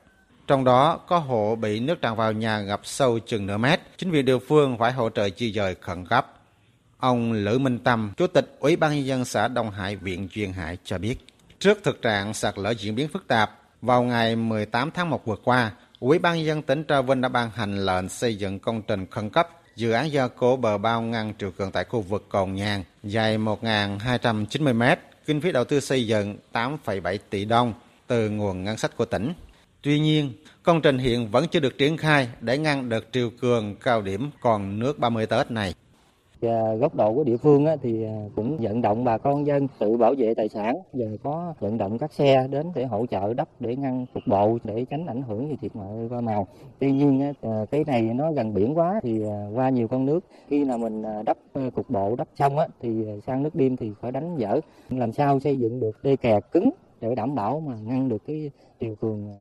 Trong đó có hộ bị nước tràn vào nhà ngập sâu chừng nửa mét, chính quyền địa phương phải hỗ trợ di dời khẩn cấp. Ông Lữ Minh Tâm, Chủ tịch Ủy ban nhân dân xã Đông Hải, huyện Duyên Hải cho biết, trước thực trạng sạt lở diễn biến phức tạp, vào ngày 18 tháng 1 vừa qua, Ủy ban nhân dân tỉnh Trà Vinh đã ban hành lệnh xây dựng công trình khẩn cấp dự án gia cố bờ bao ngăn triều cường tại khu vực Cồn Nhàn dài 1.290 m, kinh phí đầu tư xây dựng 8,7 tỷ đồng từ nguồn ngân sách của tỉnh. Tuy nhiên, công trình hiện vẫn chưa được triển khai để ngăn đợt triều cường cao điểm còn nước 30 Tết này. Và góc độ của địa phương á, thì à, cũng vận động bà con dân tự bảo vệ tài sản và có vận động các xe đến để hỗ trợ đắp để ngăn cục bộ để tránh ảnh hưởng gì thiệt hại qua màu. Tuy nhiên à, cái này nó gần biển quá thì à, qua nhiều con nước khi nào mình đắp cục bộ đắp xong á, thì sang nước đêm thì phải đánh dở làm sao xây dựng được đê kè cứng để đảm bảo mà ngăn được cái triều cường.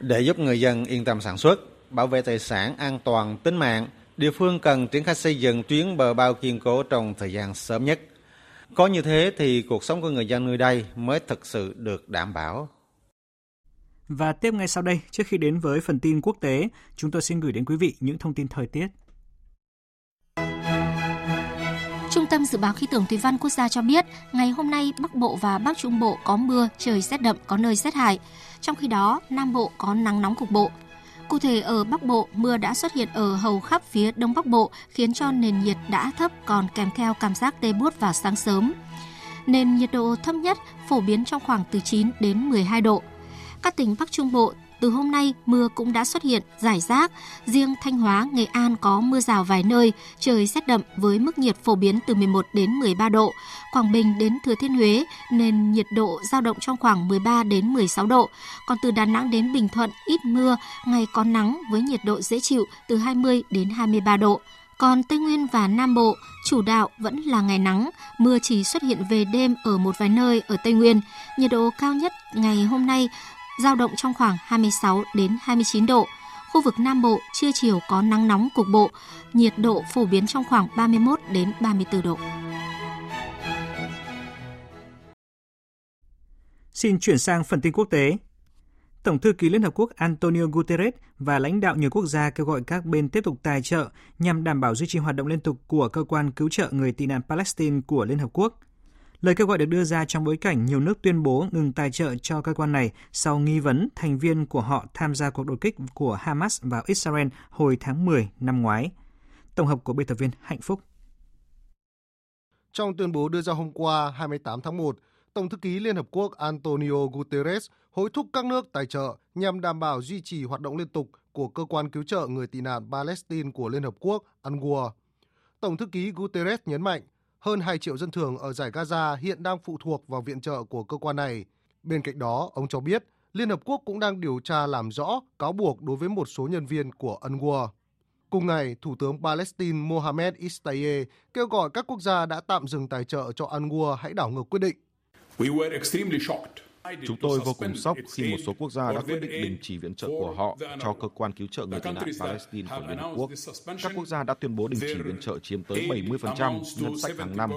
Để giúp người dân yên tâm sản xuất, bảo vệ tài sản an toàn tính mạng, địa phương cần triển khai xây dựng tuyến bờ bao kiên cố trong thời gian sớm nhất. Có như thế thì cuộc sống của người dân nơi đây mới thực sự được đảm bảo. Và tiếp ngay sau đây, trước khi đến với phần tin quốc tế, chúng tôi xin gửi đến quý vị những thông tin thời tiết. Trung tâm Dự báo Khí tượng Thủy văn Quốc gia cho biết, ngày hôm nay Bắc Bộ và Bắc Trung Bộ có mưa, trời rét đậm, có nơi rét hại. Trong khi đó, Nam Bộ có nắng nóng cục bộ. Cụ thể ở Bắc Bộ, mưa đã xuất hiện ở hầu khắp phía Đông Bắc Bộ, khiến cho nền nhiệt đã thấp còn kèm theo cảm giác tê buốt vào sáng sớm. Nền nhiệt độ thấp nhất phổ biến trong khoảng từ 9 đến 12 độ. Các tỉnh Bắc Trung Bộ từ hôm nay, mưa cũng đã xuất hiện rải rác. Riêng Thanh Hóa, Nghệ An có mưa rào vài nơi, trời rét đậm với mức nhiệt phổ biến từ 11 đến 13 độ. Quảng Bình đến Thừa Thiên Huế nên nhiệt độ giao động trong khoảng 13 đến 16 độ. Còn từ Đà Nẵng đến Bình Thuận ít mưa, ngày có nắng với nhiệt độ dễ chịu từ 20 đến 23 độ. Còn Tây Nguyên và Nam Bộ, chủ đạo vẫn là ngày nắng, mưa chỉ xuất hiện về đêm ở một vài nơi ở Tây Nguyên. Nhiệt độ cao nhất ngày hôm nay giao động trong khoảng 26 đến 29 độ. Khu vực Nam Bộ trưa chiều có nắng nóng cục bộ, nhiệt độ phổ biến trong khoảng 31 đến 34 độ. Xin chuyển sang phần tin quốc tế. Tổng thư ký Liên Hợp Quốc Antonio Guterres và lãnh đạo nhiều quốc gia kêu gọi các bên tiếp tục tài trợ nhằm đảm bảo duy trì hoạt động liên tục của cơ quan cứu trợ người tị nạn Palestine của Liên Hợp Quốc. Lời kêu gọi được đưa ra trong bối cảnh nhiều nước tuyên bố ngừng tài trợ cho cơ quan này sau nghi vấn thành viên của họ tham gia cuộc đột kích của Hamas vào Israel hồi tháng 10 năm ngoái. Tổng hợp của biên tập viên Hạnh Phúc. Trong tuyên bố đưa ra hôm qua 28 tháng 1, Tổng thư ký Liên Hợp Quốc Antonio Guterres hối thúc các nước tài trợ nhằm đảm bảo duy trì hoạt động liên tục của cơ quan cứu trợ người tị nạn Palestine của Liên Hợp Quốc UNRWA. Tổng thư ký Guterres nhấn mạnh hơn 2 triệu dân thường ở giải Gaza hiện đang phụ thuộc vào viện trợ của cơ quan này. Bên cạnh đó, ông cho biết Liên Hợp Quốc cũng đang điều tra làm rõ cáo buộc đối với một số nhân viên của UNRWA. Cùng ngày, Thủ tướng Palestine Mohamed Istaye kêu gọi các quốc gia đã tạm dừng tài trợ cho UNRWA hãy đảo ngược quyết định. Chúng tôi vô cùng sốc khi một số quốc gia đã quyết định đình chỉ viện trợ của họ cho cơ quan cứu trợ người tị nạn Palestine của Liên Hợp Quốc. Các quốc gia đã tuyên bố đình chỉ viện trợ chiếm tới 70% ngân sách hàng năm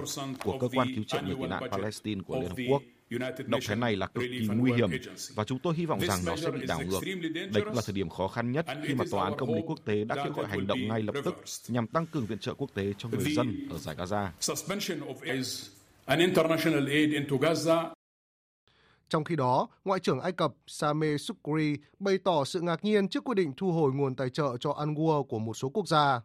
của cơ quan cứu trợ người tị nạn Palestine của Liên Hợp Quốc. Động thái này là cực kỳ nguy hiểm và chúng tôi hy vọng rằng nó sẽ bị đảo ngược. Đây cũng là thời điểm khó khăn nhất khi mà Tòa án Công lý Quốc tế đã kêu gọi hành động ngay lập tức nhằm tăng cường viện trợ quốc tế cho người dân ở giải Gaza. Trong khi đó, Ngoại trưởng Ai Cập Sameh Sukri bày tỏ sự ngạc nhiên trước quyết định thu hồi nguồn tài trợ cho Anwar của một số quốc gia.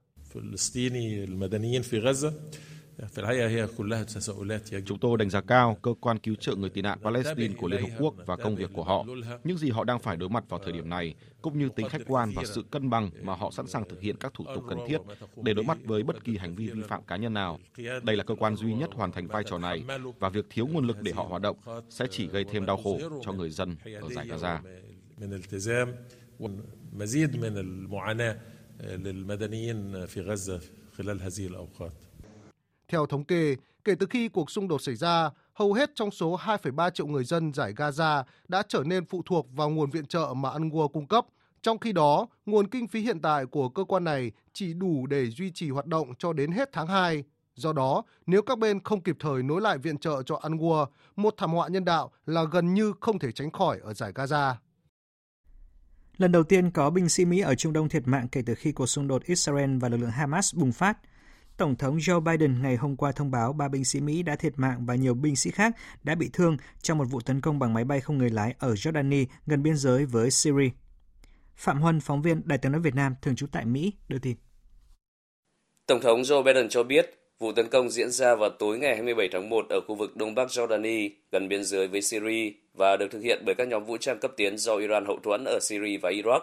Chúng tôi đánh giá cao cơ quan cứu trợ người tị nạn Palestine của Liên Hợp Quốc và công việc của họ. Những gì họ đang phải đối mặt vào thời điểm này, cũng như tính khách quan và sự cân bằng mà họ sẵn sàng thực hiện các thủ tục cần thiết để đối mặt với bất kỳ hành vi vi phạm cá nhân nào. Đây là cơ quan duy nhất hoàn thành vai trò này và việc thiếu nguồn lực để họ hoạt động sẽ chỉ gây thêm đau khổ cho người dân ở giải Gaza. للمدنيين في غزة خلال هذه الأوقات. theo thống kê, kể từ khi cuộc xung đột xảy ra, hầu hết trong số 2,3 triệu người dân giải Gaza đã trở nên phụ thuộc vào nguồn viện trợ mà UNRWA cung cấp. Trong khi đó, nguồn kinh phí hiện tại của cơ quan này chỉ đủ để duy trì hoạt động cho đến hết tháng 2. Do đó, nếu các bên không kịp thời nối lại viện trợ cho UNRWA, một thảm họa nhân đạo là gần như không thể tránh khỏi ở giải Gaza. Lần đầu tiên có binh sĩ Mỹ ở Trung Đông thiệt mạng kể từ khi cuộc xung đột Israel và lực lượng Hamas bùng phát – Tổng thống Joe Biden ngày hôm qua thông báo ba binh sĩ Mỹ đã thiệt mạng và nhiều binh sĩ khác đã bị thương trong một vụ tấn công bằng máy bay không người lái ở Jordani gần biên giới với Syria. Phạm Huân, phóng viên Đài tiếng nói Việt Nam thường trú tại Mỹ, đưa tin. Tổng thống Joe Biden cho biết vụ tấn công diễn ra vào tối ngày 27 tháng 1 ở khu vực Đông Bắc Jordani gần biên giới với Syria và được thực hiện bởi các nhóm vũ trang cấp tiến do Iran hậu thuẫn ở Syria và Iraq.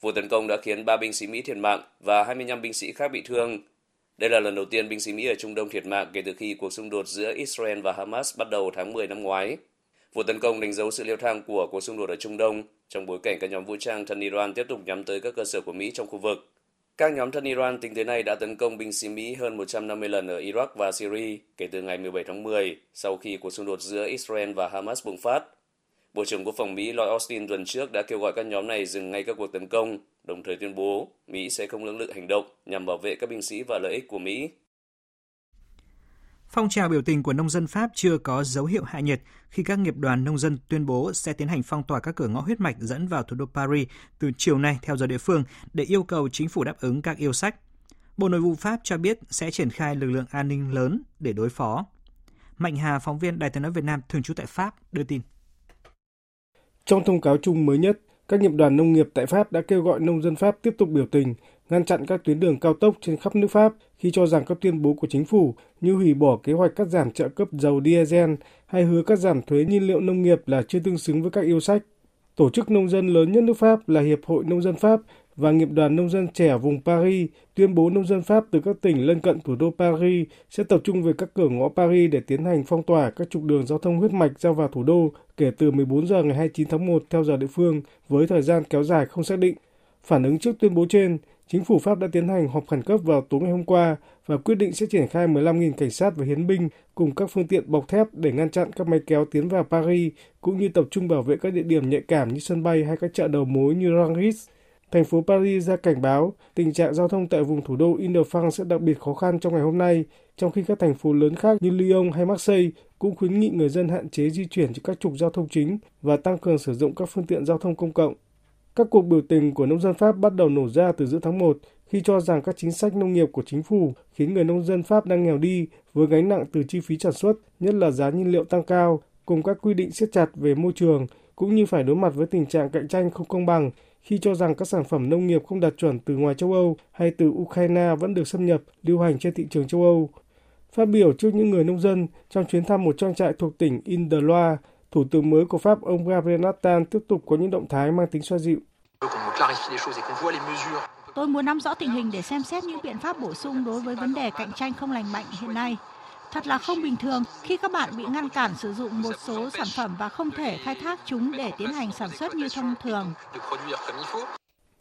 Vụ tấn công đã khiến ba binh sĩ Mỹ thiệt mạng và 25 binh sĩ khác bị thương đây là lần đầu tiên binh sĩ Mỹ ở Trung Đông thiệt mạng kể từ khi cuộc xung đột giữa Israel và Hamas bắt đầu tháng 10 năm ngoái. Vụ tấn công đánh dấu sự leo thang của cuộc xung đột ở Trung Đông trong bối cảnh các nhóm vũ trang thân Iran tiếp tục nhắm tới các cơ sở của Mỹ trong khu vực. Các nhóm thân Iran tính tới nay đã tấn công binh sĩ Mỹ hơn 150 lần ở Iraq và Syria kể từ ngày 17 tháng 10 sau khi cuộc xung đột giữa Israel và Hamas bùng phát. Bộ trưởng Quốc phòng Mỹ Lloyd Austin tuần trước đã kêu gọi các nhóm này dừng ngay các cuộc tấn công, đồng thời tuyên bố Mỹ sẽ không lưỡng lự hành động nhằm bảo vệ các binh sĩ và lợi ích của Mỹ. Phong trào biểu tình của nông dân Pháp chưa có dấu hiệu hạ nhiệt khi các nghiệp đoàn nông dân tuyên bố sẽ tiến hành phong tỏa các cửa ngõ huyết mạch dẫn vào thủ đô Paris từ chiều nay theo giờ địa phương để yêu cầu chính phủ đáp ứng các yêu sách. Bộ Nội vụ Pháp cho biết sẽ triển khai lực lượng an ninh lớn để đối phó. Mạnh Hà, phóng viên Đài tiếng nói Việt Nam thường trú tại Pháp, đưa tin. Trong thông cáo chung mới nhất, các nghiệp đoàn nông nghiệp tại Pháp đã kêu gọi nông dân Pháp tiếp tục biểu tình, ngăn chặn các tuyến đường cao tốc trên khắp nước Pháp khi cho rằng các tuyên bố của chính phủ như hủy bỏ kế hoạch cắt giảm trợ cấp dầu diesel hay hứa cắt giảm thuế nhiên liệu nông nghiệp là chưa tương xứng với các yêu sách. Tổ chức nông dân lớn nhất nước Pháp là Hiệp hội Nông dân Pháp và Nghiệp đoàn Nông dân trẻ vùng Paris tuyên bố nông dân Pháp từ các tỉnh lân cận thủ đô Paris sẽ tập trung về các cửa ngõ Paris để tiến hành phong tỏa các trục đường giao thông huyết mạch ra vào thủ đô kể từ 14 giờ ngày 29 tháng 1 theo giờ địa phương với thời gian kéo dài không xác định. Phản ứng trước tuyên bố trên, chính phủ Pháp đã tiến hành họp khẩn cấp vào tối ngày hôm qua và quyết định sẽ triển khai 15.000 cảnh sát và hiến binh cùng các phương tiện bọc thép để ngăn chặn các máy kéo tiến vào Paris, cũng như tập trung bảo vệ các địa điểm nhạy cảm như sân bay hay các chợ đầu mối như Rangis. Thành phố Paris ra cảnh báo tình trạng giao thông tại vùng thủ đô Ile-de-France sẽ đặc biệt khó khăn trong ngày hôm nay, trong khi các thành phố lớn khác như Lyon hay Marseille cũng khuyến nghị người dân hạn chế di chuyển trên các trục giao thông chính và tăng cường sử dụng các phương tiện giao thông công cộng. Các cuộc biểu tình của nông dân Pháp bắt đầu nổ ra từ giữa tháng 1 khi cho rằng các chính sách nông nghiệp của chính phủ khiến người nông dân Pháp đang nghèo đi với gánh nặng từ chi phí sản xuất, nhất là giá nhiên liệu tăng cao, cùng các quy định siết chặt về môi trường, cũng như phải đối mặt với tình trạng cạnh tranh không công bằng khi cho rằng các sản phẩm nông nghiệp không đạt chuẩn từ ngoài châu Âu hay từ Ukraine vẫn được xâm nhập, lưu hành trên thị trường châu Âu. Phát biểu trước những người nông dân trong chuyến thăm một trang trại thuộc tỉnh Indre-Loire, Thủ tướng mới của Pháp ông Gabriel Attal tiếp tục có những động thái mang tính xoa dịu. Tôi muốn nắm rõ tình hình để xem xét những biện pháp bổ sung đối với vấn đề cạnh tranh không lành mạnh hiện nay. Thật là không bình thường khi các bạn bị ngăn cản sử dụng một số sản phẩm và không thể khai thác chúng để tiến hành sản xuất như thông thường.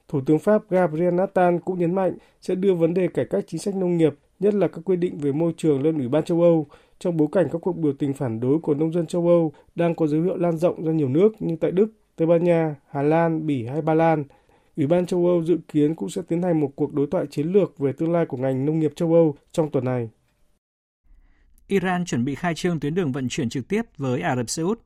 Thủ tướng Pháp Gabriel Attal cũng nhấn mạnh sẽ đưa vấn đề cải cách chính sách nông nghiệp, nhất là các quy định về môi trường lên Ủy ban châu Âu, trong bối cảnh các cuộc biểu tình phản đối của nông dân châu Âu đang có dấu hiệu lan rộng ra nhiều nước như tại Đức, Tây Ban Nha, Hà Lan, Bỉ hay Ba Lan. Ủy ban châu Âu dự kiến cũng sẽ tiến hành một cuộc đối thoại chiến lược về tương lai của ngành nông nghiệp châu Âu trong tuần này. Iran chuẩn bị khai trương tuyến đường vận chuyển trực tiếp với Ả Rập Xê Út.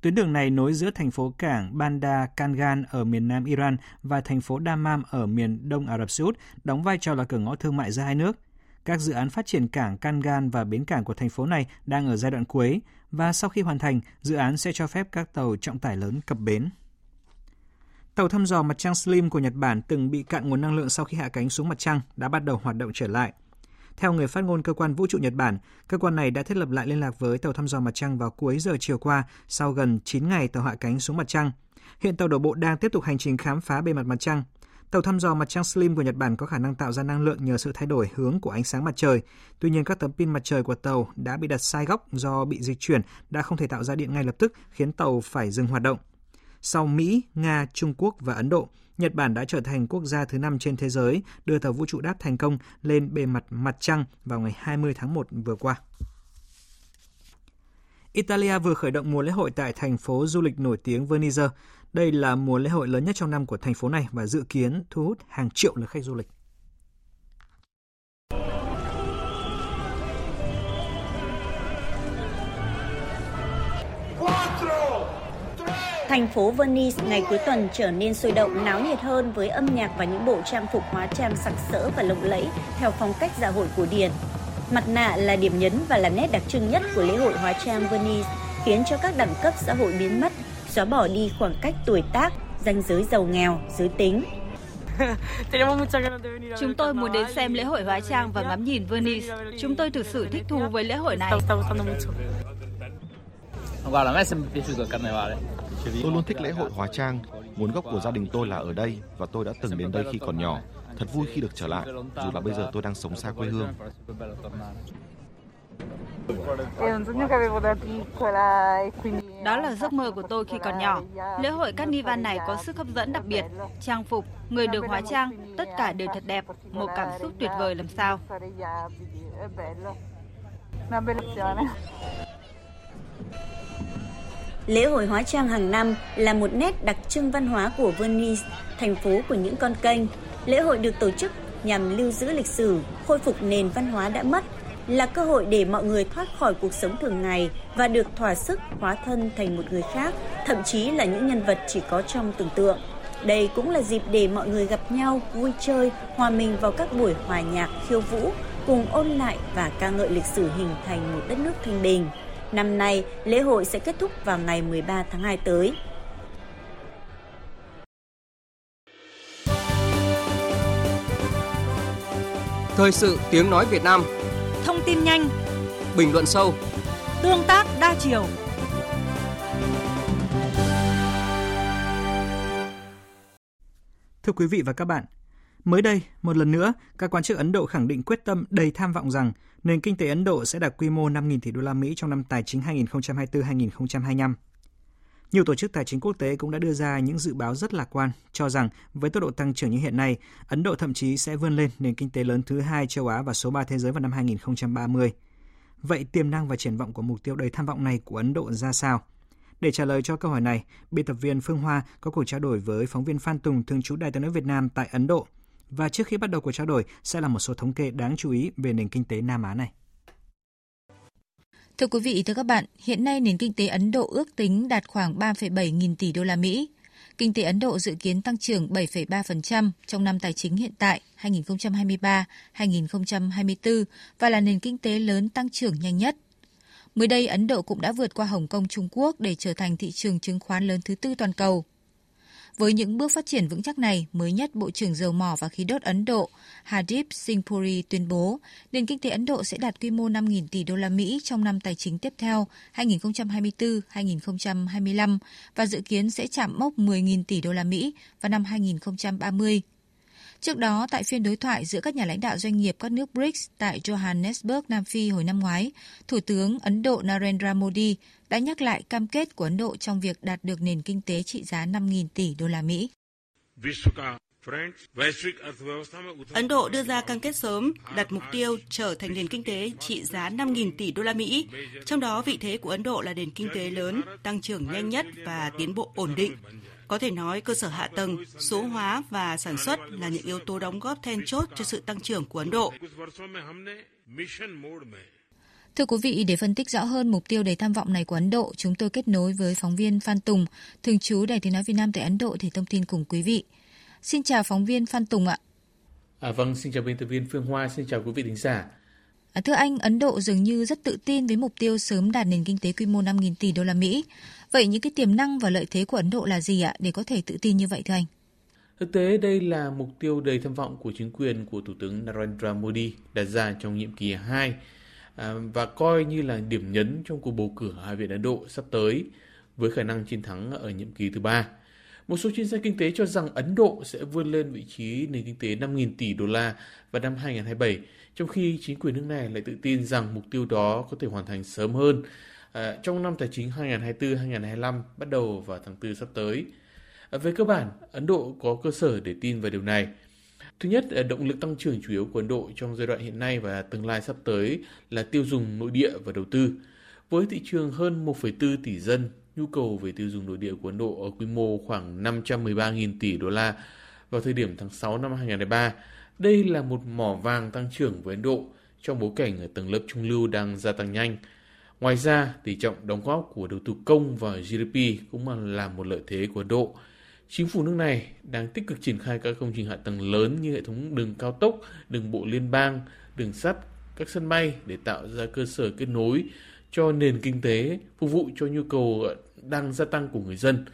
Tuyến đường này nối giữa thành phố cảng Bandar Kangan ở miền nam Iran và thành phố Dammam ở miền đông Ả Rập Xê Út, đóng vai trò là cửa ngõ thương mại giữa hai nước. Các dự án phát triển cảng Kangan và bến cảng của thành phố này đang ở giai đoạn cuối và sau khi hoàn thành, dự án sẽ cho phép các tàu trọng tải lớn cập bến. Tàu thăm dò mặt trăng Slim của Nhật Bản từng bị cạn nguồn năng lượng sau khi hạ cánh xuống mặt trăng đã bắt đầu hoạt động trở lại. Theo người phát ngôn cơ quan vũ trụ Nhật Bản, cơ quan này đã thiết lập lại liên lạc với tàu thăm dò mặt trăng vào cuối giờ chiều qua sau gần 9 ngày tàu hạ cánh xuống mặt trăng. Hiện tàu đổ bộ đang tiếp tục hành trình khám phá bề mặt mặt trăng. Tàu thăm dò mặt trăng Slim của Nhật Bản có khả năng tạo ra năng lượng nhờ sự thay đổi hướng của ánh sáng mặt trời. Tuy nhiên các tấm pin mặt trời của tàu đã bị đặt sai góc do bị dịch chuyển đã không thể tạo ra điện ngay lập tức, khiến tàu phải dừng hoạt động. Sau Mỹ, Nga, Trung Quốc và Ấn Độ, Nhật Bản đã trở thành quốc gia thứ năm trên thế giới đưa tàu vũ trụ đáp thành công lên bề mặt mặt trăng vào ngày 20 tháng 1 vừa qua. Italia vừa khởi động mùa lễ hội tại thành phố du lịch nổi tiếng Venice. Đây là mùa lễ hội lớn nhất trong năm của thành phố này và dự kiến thu hút hàng triệu lượt khách du lịch. Thành phố Venice ngày cuối tuần trở nên sôi động náo nhiệt hơn với âm nhạc và những bộ trang phục hóa trang sặc sỡ và lộng lẫy theo phong cách dạ hội cổ điển. Mặt nạ là điểm nhấn và là nét đặc trưng nhất của lễ hội hóa trang Venice, khiến cho các đẳng cấp xã hội biến mất, xóa bỏ đi khoảng cách tuổi tác, ranh giới giàu nghèo, giới tính. Chúng tôi muốn đến xem lễ hội hóa trang và ngắm nhìn Venice. Chúng tôi thực sự thích thú với lễ hội này. Tôi luôn thích lễ hội hóa trang. Nguồn gốc của gia đình tôi là ở đây và tôi đã từng đến đây khi còn nhỏ. Thật vui khi được trở lại, dù là bây giờ tôi đang sống xa quê hương. Đó là giấc mơ của tôi khi còn nhỏ. Lễ hội Carnival này có sức hấp dẫn đặc biệt. Trang phục, người được hóa trang, tất cả đều thật đẹp. Một cảm xúc tuyệt vời làm sao. Lễ hội hóa trang hàng năm là một nét đặc trưng văn hóa của Venice, thành phố của những con kênh. Lễ hội được tổ chức nhằm lưu giữ lịch sử, khôi phục nền văn hóa đã mất, là cơ hội để mọi người thoát khỏi cuộc sống thường ngày và được thỏa sức hóa thân thành một người khác, thậm chí là những nhân vật chỉ có trong tưởng tượng. Đây cũng là dịp để mọi người gặp nhau, vui chơi, hòa mình vào các buổi hòa nhạc, khiêu vũ, cùng ôn lại và ca ngợi lịch sử hình thành một đất nước thanh bình. Năm nay, lễ hội sẽ kết thúc vào ngày 13 tháng 2 tới. Thời sự tiếng nói Việt Nam Thông tin nhanh Bình luận sâu Tương tác đa chiều Thưa quý vị và các bạn, mới đây, một lần nữa, các quan chức Ấn Độ khẳng định quyết tâm đầy tham vọng rằng nền kinh tế Ấn Độ sẽ đạt quy mô 5.000 tỷ đô la Mỹ trong năm tài chính 2024-2025. Nhiều tổ chức tài chính quốc tế cũng đã đưa ra những dự báo rất lạc quan, cho rằng với tốc độ tăng trưởng như hiện nay, Ấn Độ thậm chí sẽ vươn lên nền kinh tế lớn thứ hai châu Á và số 3 thế giới vào năm 2030. Vậy tiềm năng và triển vọng của mục tiêu đầy tham vọng này của Ấn Độ ra sao? Để trả lời cho câu hỏi này, biên tập viên Phương Hoa có cuộc trao đổi với phóng viên Phan Tùng thường trú Đài tiếng nói Việt Nam tại Ấn Độ. Và trước khi bắt đầu cuộc trao đổi sẽ là một số thống kê đáng chú ý về nền kinh tế Nam Á này. Thưa quý vị, thưa các bạn, hiện nay nền kinh tế Ấn Độ ước tính đạt khoảng 3,7 nghìn tỷ đô la Mỹ. Kinh tế Ấn Độ dự kiến tăng trưởng 7,3% trong năm tài chính hiện tại 2023-2024 và là nền kinh tế lớn tăng trưởng nhanh nhất. Mới đây, Ấn Độ cũng đã vượt qua Hồng Kông Trung Quốc để trở thành thị trường chứng khoán lớn thứ tư toàn cầu. Với những bước phát triển vững chắc này, mới nhất Bộ trưởng Dầu mỏ và Khí đốt Ấn Độ Hadip Singh Puri tuyên bố nền kinh tế Ấn Độ sẽ đạt quy mô 5.000 tỷ đô la Mỹ trong năm tài chính tiếp theo 2024-2025 và dự kiến sẽ chạm mốc 10.000 tỷ đô la Mỹ vào năm 2030. Trước đó, tại phiên đối thoại giữa các nhà lãnh đạo doanh nghiệp các nước BRICS tại Johannesburg, Nam Phi hồi năm ngoái, Thủ tướng Ấn Độ Narendra Modi đã nhắc lại cam kết của Ấn Độ trong việc đạt được nền kinh tế trị giá 5.000 tỷ đô la Mỹ. Ấn Độ đưa ra cam kết sớm đặt mục tiêu trở thành nền kinh tế trị giá 5.000 tỷ đô la Mỹ, trong đó vị thế của Ấn Độ là nền kinh tế lớn, tăng trưởng nhanh nhất và tiến bộ ổn định. Có thể nói cơ sở hạ tầng, số hóa và sản xuất là những yếu tố đóng góp then chốt cho sự tăng trưởng của Ấn Độ. Thưa quý vị, để phân tích rõ hơn mục tiêu đầy tham vọng này của Ấn Độ, chúng tôi kết nối với phóng viên Phan Tùng, thường trú Đài Tiếng Nói Việt Nam tại Ấn Độ để thông tin cùng quý vị. Xin chào phóng viên Phan Tùng ạ. À, vâng, xin chào biên tập viên Phương Hoa, xin chào quý vị thính giả. À, thưa anh, Ấn Độ dường như rất tự tin với mục tiêu sớm đạt nền kinh tế quy mô 5.000 tỷ đô la Mỹ. Vậy những cái tiềm năng và lợi thế của Ấn Độ là gì ạ để có thể tự tin như vậy thưa anh? Thực tế, đây là mục tiêu đầy tham vọng của chính quyền của Thủ tướng Narendra Modi đặt ra trong nhiệm kỳ 2 à, và coi như là điểm nhấn trong cuộc bầu cử Hạ viện Ấn Độ sắp tới với khả năng chiến thắng ở nhiệm kỳ thứ ba. Một số chuyên gia kinh tế cho rằng Ấn Độ sẽ vươn lên vị trí nền kinh tế 5.000 tỷ đô la vào năm 2027, trong khi chính quyền nước này lại tự tin rằng mục tiêu đó có thể hoàn thành sớm hơn à, trong năm tài chính 2024-2025 bắt đầu vào tháng 4 sắp tới. À, về cơ bản, Ấn Độ có cơ sở để tin vào điều này. Thứ nhất, à, động lực tăng trưởng chủ yếu của Ấn Độ trong giai đoạn hiện nay và tương lai sắp tới là tiêu dùng nội địa và đầu tư. Với thị trường hơn 1,4 tỷ dân, nhu cầu về tiêu dùng nội địa của Ấn Độ ở quy mô khoảng 513.000 tỷ đô la vào thời điểm tháng 6 năm 2003. Đây là một mỏ vàng tăng trưởng với Ấn Độ trong bối cảnh ở tầng lớp trung lưu đang gia tăng nhanh. Ngoài ra, tỷ trọng đóng góp của đầu tư công vào GDP cũng là một lợi thế của Ấn Độ. Chính phủ nước này đang tích cực triển khai các công trình hạ tầng lớn như hệ thống đường cao tốc, đường bộ liên bang, đường sắt, các sân bay để tạo ra cơ sở kết nối cho nền kinh tế, phục vụ cho nhu cầu ờ, đang gia tăng của người dân.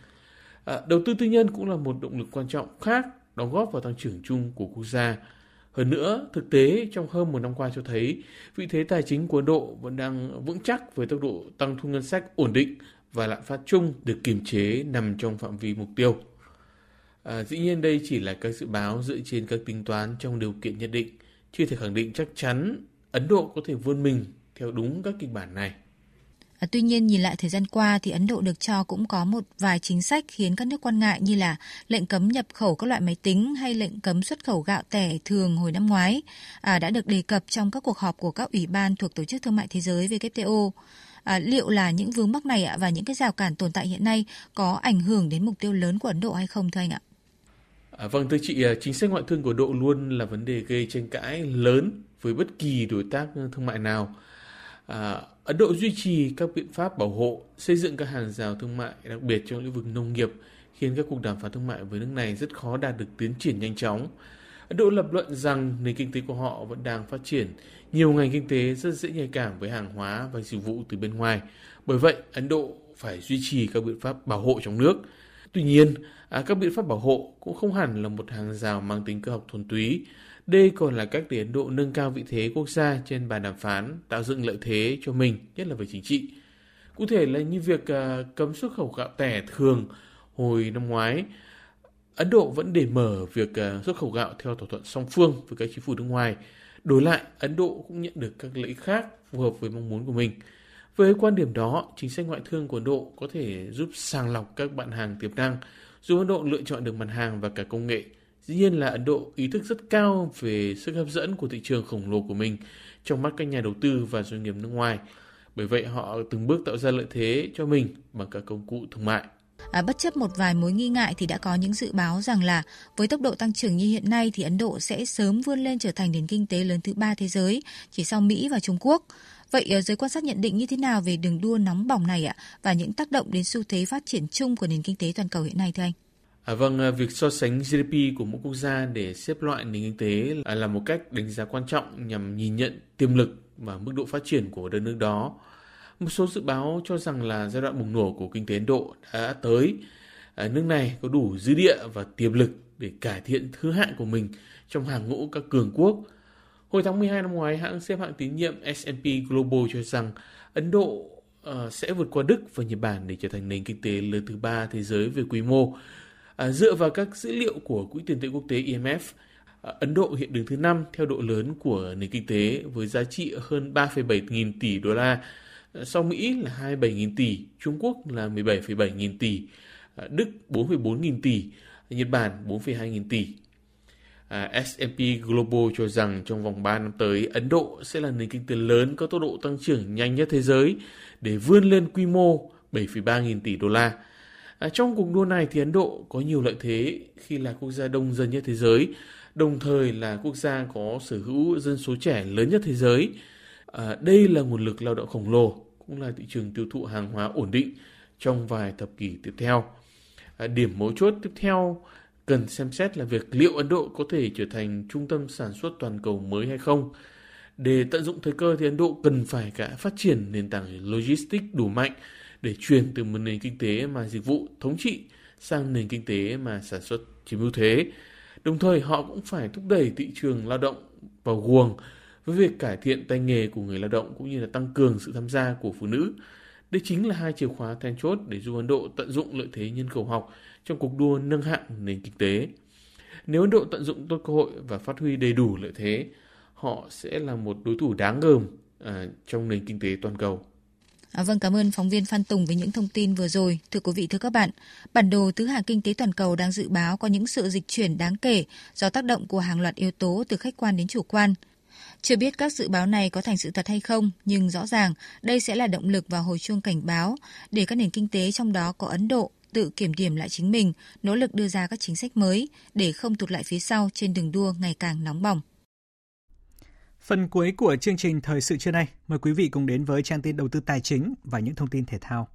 À, đầu tư tư nhân cũng là một động lực quan trọng khác đóng góp vào tăng trưởng chung của quốc gia. Hơn nữa, thực tế trong hơn một năm qua cho thấy vị thế tài chính của Ấn Độ vẫn đang vững chắc với tốc độ tăng thu ngân sách ổn định và lạm phát chung được kiềm chế nằm trong phạm vi mục tiêu. À, dĩ nhiên đây chỉ là các dự báo dựa trên các tính toán trong điều kiện nhất định, chưa thể khẳng định chắc chắn Ấn Độ có thể vươn mình theo đúng các kịch bản này. À, tuy nhiên nhìn lại thời gian qua thì Ấn Độ được cho cũng có một vài chính sách khiến các nước quan ngại như là lệnh cấm nhập khẩu các loại máy tính hay lệnh cấm xuất khẩu gạo tẻ thường hồi năm ngoái à, đã được đề cập trong các cuộc họp của các ủy ban thuộc Tổ chức Thương mại Thế giới WTO. À, liệu là những vướng mắc này và những cái rào cản tồn tại hiện nay có ảnh hưởng đến mục tiêu lớn của Ấn Độ hay không thưa anh ạ? À, vâng thưa chị, à, chính sách ngoại thương của Độ luôn là vấn đề gây tranh cãi lớn với bất kỳ đối tác thương mại nào. À, Ấn Độ duy trì các biện pháp bảo hộ, xây dựng các hàng rào thương mại, đặc biệt trong lĩnh vực nông nghiệp, khiến các cuộc đàm phán thương mại với nước này rất khó đạt được tiến triển nhanh chóng. Ấn Độ lập luận rằng nền kinh tế của họ vẫn đang phát triển, nhiều ngành kinh tế rất dễ nhạy cảm với hàng hóa và dịch vụ từ bên ngoài. Bởi vậy, Ấn Độ phải duy trì các biện pháp bảo hộ trong nước. Tuy nhiên, à, các biện pháp bảo hộ cũng không hẳn là một hàng rào mang tính cơ học thuần túy. Đây còn là cách để Ấn Độ nâng cao vị thế quốc gia trên bàn đàm phán, tạo dựng lợi thế cho mình, nhất là về chính trị. Cụ thể là như việc à, cấm xuất khẩu gạo tẻ thường hồi năm ngoái, Ấn Độ vẫn để mở việc à, xuất khẩu gạo theo thỏa thuận song phương với các chính phủ nước ngoài. Đổi lại, Ấn Độ cũng nhận được các lợi ích khác phù hợp với mong muốn của mình. Với quan điểm đó, chính sách ngoại thương của Ấn Độ có thể giúp sàng lọc các bạn hàng tiềm năng, giúp Ấn Độ lựa chọn được mặt hàng và cả công nghệ. Dĩ nhiên là Ấn Độ ý thức rất cao về sức hấp dẫn của thị trường khổng lồ của mình trong mắt các nhà đầu tư và doanh nghiệp nước ngoài. Bởi vậy họ từng bước tạo ra lợi thế cho mình bằng các công cụ thương mại. À, bất chấp một vài mối nghi ngại thì đã có những dự báo rằng là với tốc độ tăng trưởng như hiện nay thì Ấn Độ sẽ sớm vươn lên trở thành nền kinh tế lớn thứ ba thế giới, chỉ sau Mỹ và Trung Quốc. Vậy ờ, giới quan sát nhận định như thế nào về đường đua nóng bỏng này ạ và những tác động đến xu thế phát triển chung của nền kinh tế toàn cầu hiện nay thưa anh? À, vâng, à, việc so sánh GDP của mỗi quốc gia để xếp loại nền kinh tế là một cách đánh giá quan trọng nhằm nhìn nhận tiềm lực và mức độ phát triển của đất nước đó. Một số dự báo cho rằng là giai đoạn bùng nổ của kinh tế Ấn Độ đã tới. À, nước này có đủ dư địa và tiềm lực để cải thiện thứ hạng của mình trong hàng ngũ các cường quốc. Hồi tháng 12 năm ngoái, hãng xếp hạng tín nhiệm S&P Global cho rằng Ấn Độ uh, sẽ vượt qua Đức và Nhật Bản để trở thành nền kinh tế lớn thứ ba thế giới về quy mô. À, dựa vào các dữ liệu của Quỹ tiền tệ quốc tế IMF, à, Ấn Độ hiện đứng thứ năm theo độ lớn của nền kinh tế với giá trị hơn 3,7 nghìn tỷ đô la à, sau Mỹ là 2,7 nghìn tỷ, Trung Quốc là 17,7 nghìn tỷ, à, Đức 4,4 nghìn tỷ, Nhật Bản 4,2 nghìn tỷ. À, S&P Global cho rằng trong vòng 3 năm tới, Ấn Độ sẽ là nền kinh tế lớn có tốc độ tăng trưởng nhanh nhất thế giới để vươn lên quy mô 7,3 nghìn tỷ đô la. À, trong cuộc đua này thì Ấn Độ có nhiều lợi thế khi là quốc gia đông dân nhất thế giới, đồng thời là quốc gia có sở hữu dân số trẻ lớn nhất thế giới. À, đây là nguồn lực lao động khổng lồ, cũng là thị trường tiêu thụ hàng hóa ổn định trong vài thập kỷ tiếp theo. À, điểm mấu chốt tiếp theo cần xem xét là việc liệu Ấn Độ có thể trở thành trung tâm sản xuất toàn cầu mới hay không. Để tận dụng thời cơ thì Ấn Độ cần phải cả phát triển nền tảng logistics đủ mạnh để chuyển từ một nền kinh tế mà dịch vụ thống trị sang nền kinh tế mà sản xuất chiếm ưu thế. Đồng thời họ cũng phải thúc đẩy thị trường lao động vào guồng với việc cải thiện tay nghề của người lao động cũng như là tăng cường sự tham gia của phụ nữ. Đây chính là hai chìa khóa then chốt để giúp Ấn Độ tận dụng lợi thế nhân khẩu học trong cuộc đua nâng hạng nền kinh tế. Nếu Ấn Độ tận dụng tốt cơ hội và phát huy đầy đủ lợi thế, họ sẽ là một đối thủ đáng gờm à, trong nền kinh tế toàn cầu. À, vâng, cảm ơn phóng viên Phan Tùng với những thông tin vừa rồi. Thưa quý vị, thưa các bạn, bản đồ tứ hàng kinh tế toàn cầu đang dự báo có những sự dịch chuyển đáng kể do tác động của hàng loạt yếu tố từ khách quan đến chủ quan. Chưa biết các dự báo này có thành sự thật hay không, nhưng rõ ràng đây sẽ là động lực và hồi chuông cảnh báo để các nền kinh tế trong đó có Ấn Độ tự kiểm điểm lại chính mình, nỗ lực đưa ra các chính sách mới để không tụt lại phía sau trên đường đua ngày càng nóng bỏng. Phần cuối của chương trình thời sự trưa nay, mời quý vị cùng đến với trang tin đầu tư tài chính và những thông tin thể thao.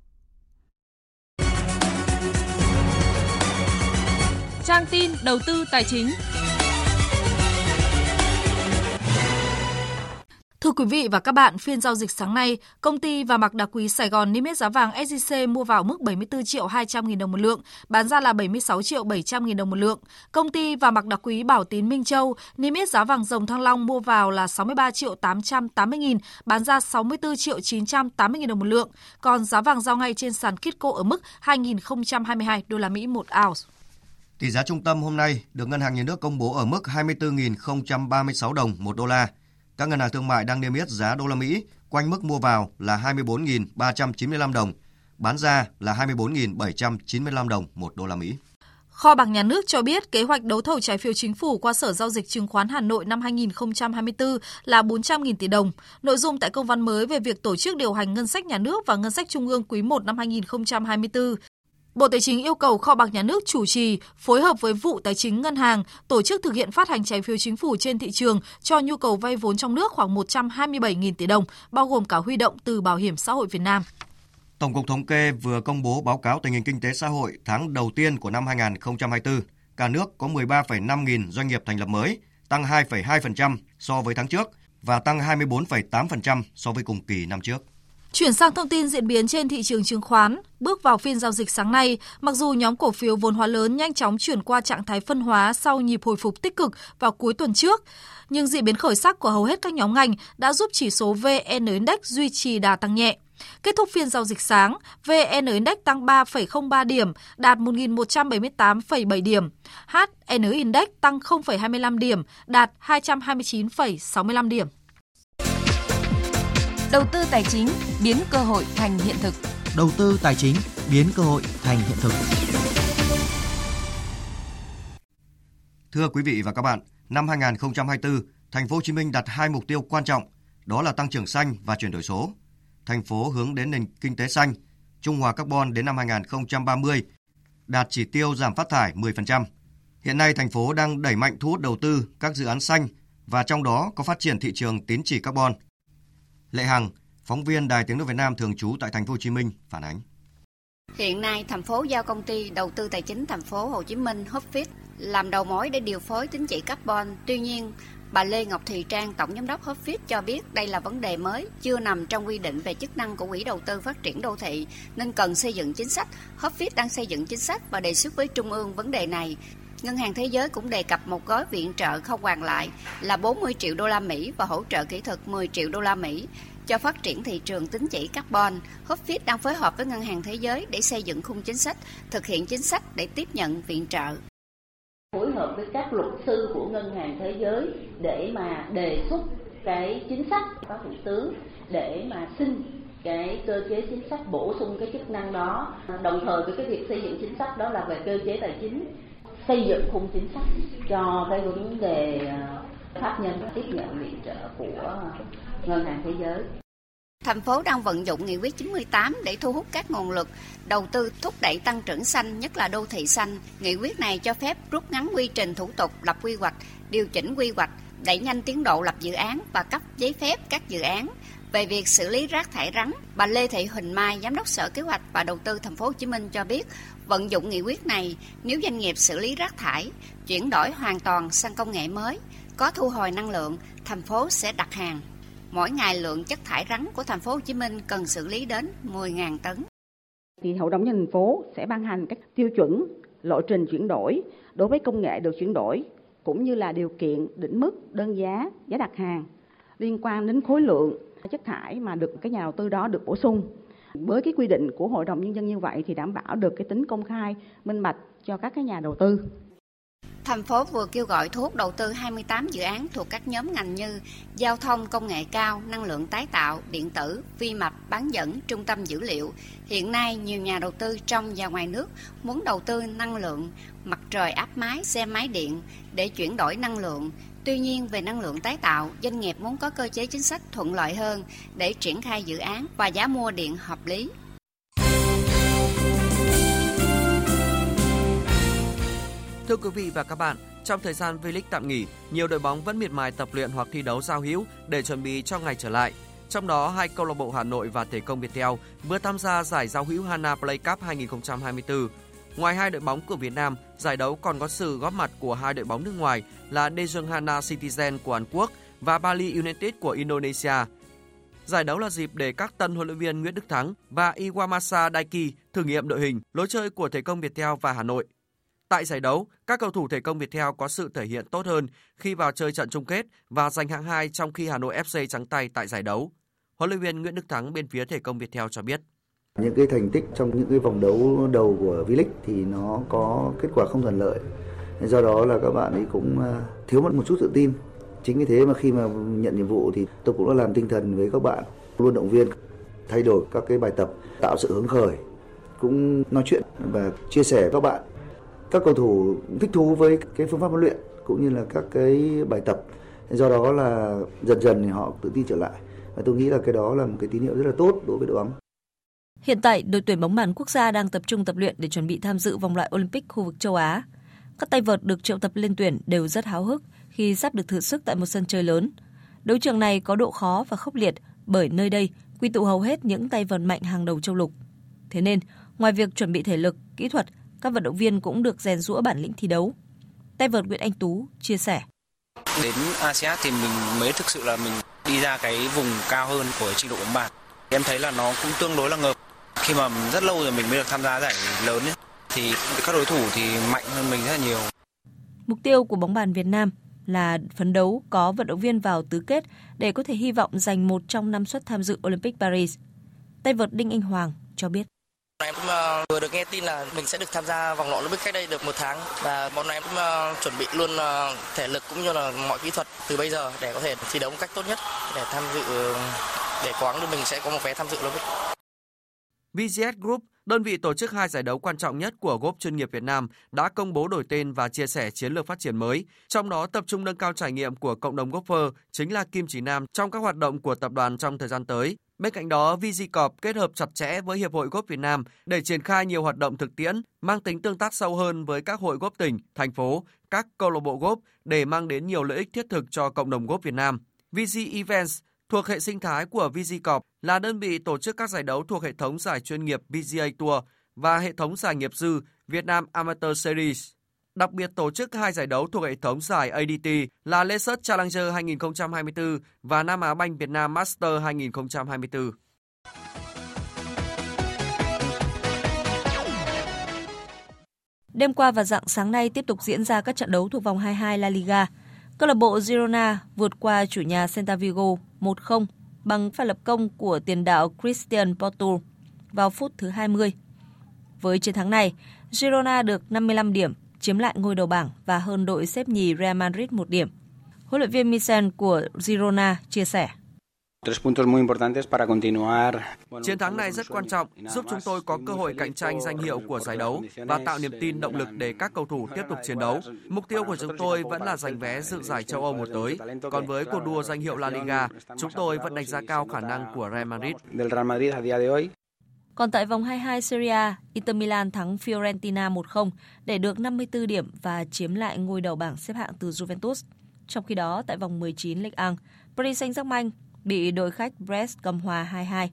Trang tin đầu tư tài chính. Thưa quý vị và các bạn, phiên giao dịch sáng nay, công ty và mặc đá quý Sài Gòn niêm yết giá vàng SJC mua vào mức 74 triệu 200 nghìn đồng một lượng, bán ra là 76 triệu 700 nghìn đồng một lượng. Công ty và mặc đá quý Bảo Tín Minh Châu niêm yết giá vàng dòng thăng long mua vào là 63 triệu 880 nghìn, bán ra 64 triệu 980 nghìn đồng một lượng. Còn giá vàng giao ngay trên sàn Kitco ở mức 2.022 đô la Mỹ một ounce. Tỷ giá trung tâm hôm nay được Ngân hàng Nhà nước công bố ở mức 24.036 đồng một đô la. Các ngân hàng thương mại đang niêm yết giá đô la Mỹ quanh mức mua vào là 24.395 đồng, bán ra là 24.795 đồng một đô la Mỹ. Kho bạc nhà nước cho biết kế hoạch đấu thầu trái phiếu chính phủ qua Sở Giao dịch Chứng khoán Hà Nội năm 2024 là 400.000 tỷ đồng. Nội dung tại công văn mới về việc tổ chức điều hành ngân sách nhà nước và ngân sách trung ương quý 1 năm 2024 Bộ Tài chính yêu cầu kho bạc nhà nước chủ trì, phối hợp với vụ tài chính ngân hàng tổ chức thực hiện phát hành trái phiếu chính phủ trên thị trường cho nhu cầu vay vốn trong nước khoảng 127.000 tỷ đồng, bao gồm cả huy động từ Bảo hiểm xã hội Việt Nam. Tổng cục Thống kê vừa công bố báo cáo tình hình kinh tế xã hội tháng đầu tiên của năm 2024. Cả nước có 13,5 nghìn doanh nghiệp thành lập mới, tăng 2,2% so với tháng trước và tăng 24,8% so với cùng kỳ năm trước. Chuyển sang thông tin diễn biến trên thị trường chứng khoán, bước vào phiên giao dịch sáng nay, mặc dù nhóm cổ phiếu vốn hóa lớn nhanh chóng chuyển qua trạng thái phân hóa sau nhịp hồi phục tích cực vào cuối tuần trước, nhưng diễn biến khởi sắc của hầu hết các nhóm ngành đã giúp chỉ số VN Index duy trì đà tăng nhẹ. Kết thúc phiên giao dịch sáng, VN Index tăng 3,03 điểm, đạt 1.178,7 điểm. HN Index tăng 0,25 điểm, đạt 229,65 điểm. Đầu tư tài chính biến cơ hội thành hiện thực. Đầu tư tài chính biến cơ hội thành hiện thực. Thưa quý vị và các bạn, năm 2024, thành phố Hồ Chí Minh đặt hai mục tiêu quan trọng, đó là tăng trưởng xanh và chuyển đổi số. Thành phố hướng đến nền kinh tế xanh, trung hòa carbon đến năm 2030, đạt chỉ tiêu giảm phát thải 10%. Hiện nay thành phố đang đẩy mạnh thu hút đầu tư các dự án xanh và trong đó có phát triển thị trường tín chỉ carbon. Lệ Hằng, phóng viên Đài Tiếng nói Việt Nam thường trú tại thành phố Hồ Chí Minh phản ánh. Hiện nay, thành phố giao công ty đầu tư tài chính thành phố Hồ Chí Minh Hopfit làm đầu mối để điều phối tín chỉ carbon. Tuy nhiên, bà Lê Ngọc Thùy Trang, tổng giám đốc Hopfit cho biết đây là vấn đề mới, chưa nằm trong quy định về chức năng của quỹ đầu tư phát triển đô thị nên cần xây dựng chính sách. Hopfit đang xây dựng chính sách và đề xuất với trung ương vấn đề này. Ngân hàng Thế giới cũng đề cập một gói viện trợ không hoàn lại là 40 triệu đô la Mỹ và hỗ trợ kỹ thuật 10 triệu đô la Mỹ cho phát triển thị trường tín chỉ carbon. Hopfit đang phối hợp với Ngân hàng Thế giới để xây dựng khung chính sách, thực hiện chính sách để tiếp nhận viện trợ. Phối hợp với các luật sư của Ngân hàng Thế giới để mà đề xuất cái chính sách có thủ tướng để mà xin cái cơ chế chính sách bổ sung cái chức năng đó đồng thời với cái việc xây dựng chính sách đó là về cơ chế tài chính xây dựng khung chính sách cho cái vấn đề ờ, pháp nhân tiếp nhận viện trợ của Ngân hàng Thế giới. Thành phố đang vận dụng nghị quyết 98 để thu hút các nguồn lực đầu tư thúc đẩy tăng trưởng xanh, nhất là đô thị xanh. Nghị quyết này cho phép rút ngắn quy trình thủ tục lập quy hoạch, điều chỉnh quy hoạch, đẩy nhanh tiến độ lập dự án và cấp giấy phép các dự án. Về việc xử lý rác thải rắn, bà Lê Thị Huỳnh Mai, giám đốc Sở Kế hoạch và Đầu tư thành phố Hồ Chí Minh cho biết, vận dụng nghị quyết này, nếu doanh nghiệp xử lý rác thải, chuyển đổi hoàn toàn sang công nghệ mới, có thu hồi năng lượng, thành phố sẽ đặt hàng. Mỗi ngày lượng chất thải rắn của thành phố Hồ Chí Minh cần xử lý đến 10.000 tấn. Thì Hội đồng nhân thành phố sẽ ban hành các tiêu chuẩn lộ trình chuyển đổi đối với công nghệ được chuyển đổi cũng như là điều kiện định mức đơn giá giá đặt hàng liên quan đến khối lượng chất thải mà được cái nhà đầu tư đó được bổ sung với cái quy định của hội đồng nhân dân như vậy thì đảm bảo được cái tính công khai minh bạch cho các cái nhà đầu tư Thành phố vừa kêu gọi thu hút đầu tư 28 dự án thuộc các nhóm ngành như giao thông công nghệ cao, năng lượng tái tạo, điện tử, vi mạch, bán dẫn, trung tâm dữ liệu. Hiện nay, nhiều nhà đầu tư trong và ngoài nước muốn đầu tư năng lượng, mặt trời áp mái, xe máy điện để chuyển đổi năng lượng. Tuy nhiên, về năng lượng tái tạo, doanh nghiệp muốn có cơ chế chính sách thuận lợi hơn để triển khai dự án và giá mua điện hợp lý. Thưa quý vị và các bạn, trong thời gian V-League tạm nghỉ, nhiều đội bóng vẫn miệt mài tập luyện hoặc thi đấu giao hữu để chuẩn bị cho ngày trở lại. Trong đó, hai câu lạc bộ Hà Nội và Thể công Viettel vừa tham gia giải giao hữu Hana Play Cup 2024. Ngoài hai đội bóng của Việt Nam, giải đấu còn có sự góp mặt của hai đội bóng nước ngoài là Daejeon Hana Citizen của Hàn Quốc và Bali United của Indonesia. Giải đấu là dịp để các tân huấn luyện viên Nguyễn Đức Thắng và Iwamasa Daiki thử nghiệm đội hình, lối chơi của Thể công Viettel và Hà Nội. Tại giải đấu, các cầu thủ thể công Viettel có sự thể hiện tốt hơn khi vào chơi trận chung kết và giành hạng 2 trong khi Hà Nội FC trắng tay tại giải đấu. Huấn luyện viên Nguyễn Đức Thắng bên phía thể công Viettel cho biết. Những cái thành tích trong những cái vòng đấu đầu của V-League thì nó có kết quả không thuận lợi. Do đó là các bạn ấy cũng à, thiếu mất một chút tự tin. Chính vì thế mà khi mà nhận nhiệm vụ thì tôi cũng đã làm tinh thần với các bạn, luôn động viên, thay đổi các cái bài tập, tạo sự hứng khởi, cũng nói chuyện và chia sẻ với các bạn các cầu thủ thích thú với cái phương pháp huấn luyện cũng như là các cái bài tập do đó là dần dần thì họ tự tin trở lại và tôi nghĩ là cái đó là một cái tín hiệu rất là tốt đối với đội bóng Hiện tại, đội tuyển bóng bàn quốc gia đang tập trung tập luyện để chuẩn bị tham dự vòng loại Olympic khu vực châu Á. Các tay vợt được triệu tập lên tuyển đều rất háo hức khi sắp được thử sức tại một sân chơi lớn. Đấu trường này có độ khó và khốc liệt bởi nơi đây quy tụ hầu hết những tay vợt mạnh hàng đầu châu lục. Thế nên, ngoài việc chuẩn bị thể lực, kỹ thuật, các vận động viên cũng được rèn rũa bản lĩnh thi đấu. Tay vợt Nguyễn Anh Tú chia sẻ. Đến ASEAN thì mình mới thực sự là mình đi ra cái vùng cao hơn của trình độ bóng bàn. Em thấy là nó cũng tương đối là ngợp. Khi mà rất lâu rồi mình mới được tham gia giải lớn ấy, thì các đối thủ thì mạnh hơn mình rất là nhiều. Mục tiêu của bóng bàn Việt Nam là phấn đấu có vận động viên vào tứ kết để có thể hy vọng giành một trong năm suất tham dự Olympic Paris. Tay vợt Đinh Anh Hoàng cho biết. Em vừa được nghe tin là mình sẽ được tham gia vòng loại Olympic cách đây được một tháng và bọn em cũng chuẩn bị luôn thể lực cũng như là mọi kỹ thuật từ bây giờ để có thể thi đấu một cách tốt nhất để tham dự để cố gắng mình sẽ có một vé tham dự Olympic. VGS Group, đơn vị tổ chức hai giải đấu quan trọng nhất của golf chuyên nghiệp Việt Nam, đã công bố đổi tên và chia sẻ chiến lược phát triển mới, trong đó tập trung nâng cao trải nghiệm của cộng đồng golfer chính là kim chỉ nam trong các hoạt động của tập đoàn trong thời gian tới. Bên cạnh đó, VGCorp kết hợp chặt chẽ với Hiệp hội Golf Việt Nam để triển khai nhiều hoạt động thực tiễn, mang tính tương tác sâu hơn với các hội golf tỉnh, thành phố, các câu lạc bộ golf để mang đến nhiều lợi ích thiết thực cho cộng đồng golf Việt Nam. VG Events thuộc hệ sinh thái của VG Corp là đơn vị tổ chức các giải đấu thuộc hệ thống giải chuyên nghiệp VGA Tour và hệ thống giải nghiệp dư Việt Nam Amateur Series. Đặc biệt tổ chức hai giải đấu thuộc hệ thống giải ADT là Leicester Challenger 2024 và Nam Á Banh Việt Nam Master 2024. Đêm qua và dạng sáng nay tiếp tục diễn ra các trận đấu thuộc vòng 22 La Liga. Câu lạc bộ Girona vượt qua chủ nhà Celta Vigo 1-0 bằng pha lập công của tiền đạo Christian Porto vào phút thứ 20. Với chiến thắng này, Girona được 55 điểm, chiếm lại ngôi đầu bảng và hơn đội xếp nhì Real Madrid một điểm. Huấn luyện viên Michel của Girona chia sẻ. Chiến thắng này rất quan trọng, giúp chúng tôi có cơ hội cạnh tranh danh hiệu của giải đấu và tạo niềm tin động lực để các cầu thủ tiếp tục chiến đấu. Mục tiêu của chúng tôi vẫn là giành vé dự giải châu Âu một tới. Còn với cuộc đua danh hiệu La Liga, chúng tôi vẫn đánh giá cao khả năng của Real Madrid. Còn tại vòng 22 Serie A, Inter Milan thắng Fiorentina 1-0 để được 54 điểm và chiếm lại ngôi đầu bảng xếp hạng từ Juventus. Trong khi đó, tại vòng 19 Ligue 1, Paris Saint-Germain bị đội khách Brest cầm hòa 2-2.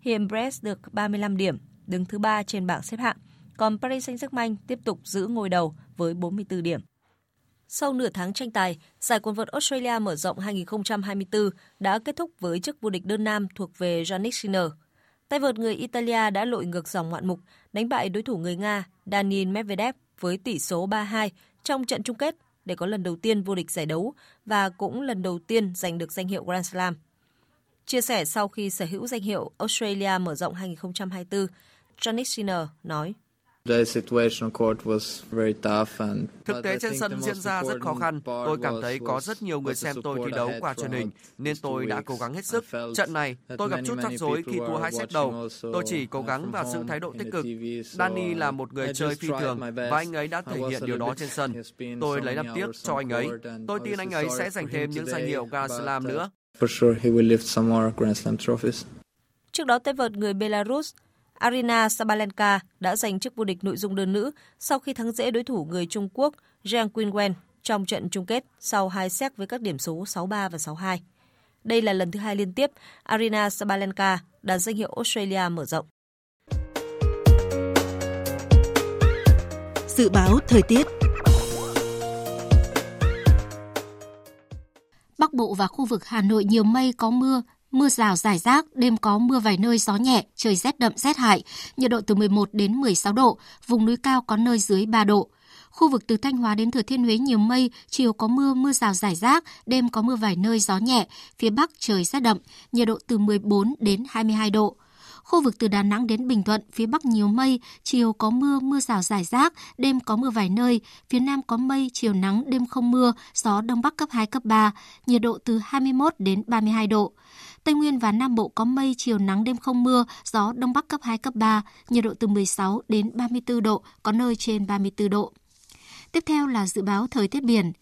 Hiện Brest được 35 điểm, đứng thứ 3 trên bảng xếp hạng, còn Paris Saint-Germain tiếp tục giữ ngôi đầu với 44 điểm. Sau nửa tháng tranh tài, giải quần vợt Australia mở rộng 2024 đã kết thúc với chức vô địch đơn nam thuộc về Yannick Sinner. Tay vợt người Italia đã lội ngược dòng ngoạn mục, đánh bại đối thủ người Nga Daniil Medvedev với tỷ số 3-2 trong trận chung kết để có lần đầu tiên vô địch giải đấu và cũng lần đầu tiên giành được danh hiệu Grand Slam. Chia sẻ sau khi sở hữu danh hiệu Australia mở rộng 2024, Janik Sinner nói. Thực tế trên sân diễn ra rất khó khăn. Tôi cảm thấy có rất nhiều người xem tôi thi đấu qua truyền hình, nên tôi đã cố gắng hết sức. Trận này, tôi gặp chút rắc rối khi thua hai set đầu. Tôi chỉ cố gắng và giữ thái độ tích cực. Danny là một người chơi phi thường và anh ấy đã thể hiện điều đó trên sân. Tôi lấy làm tiếc cho anh ấy. Tôi tin anh ấy sẽ giành thêm những danh hiệu Grand Slam nữa. Trước đó, tay vợt người Belarus Arina Sabalenka đã giành chức vô địch nội dung đơn nữ sau khi thắng dễ đối thủ người Trung Quốc Zhang Qinwen trong trận chung kết sau hai set với các điểm số 6-3 và 6-2. Đây là lần thứ hai liên tiếp Arina Sabalenka đạt danh hiệu Australia mở rộng. Dự báo thời tiết Bắc Bộ và khu vực Hà Nội nhiều mây có mưa, mưa rào rải rác, đêm có mưa vài nơi gió nhẹ, trời rét đậm rét hại, nhiệt độ từ 11 đến 16 độ, vùng núi cao có nơi dưới 3 độ. Khu vực từ Thanh Hóa đến Thừa Thiên Huế nhiều mây, chiều có mưa, mưa rào rải rác, đêm có mưa vài nơi gió nhẹ, phía Bắc trời rét đậm, nhiệt độ từ 14 đến 22 độ. Khu vực từ Đà Nẵng đến Bình Thuận, phía Bắc nhiều mây, chiều có mưa, mưa rào rải rác, đêm có mưa vài nơi, phía Nam có mây, chiều nắng, đêm không mưa, gió Đông Bắc cấp 2, cấp 3, nhiệt độ từ 21 đến 32 độ. Tây Nguyên và Nam Bộ có mây, chiều nắng, đêm không mưa, gió Đông Bắc cấp 2, cấp 3, nhiệt độ từ 16 đến 34 độ, có nơi trên 34 độ. Tiếp theo là dự báo thời tiết biển.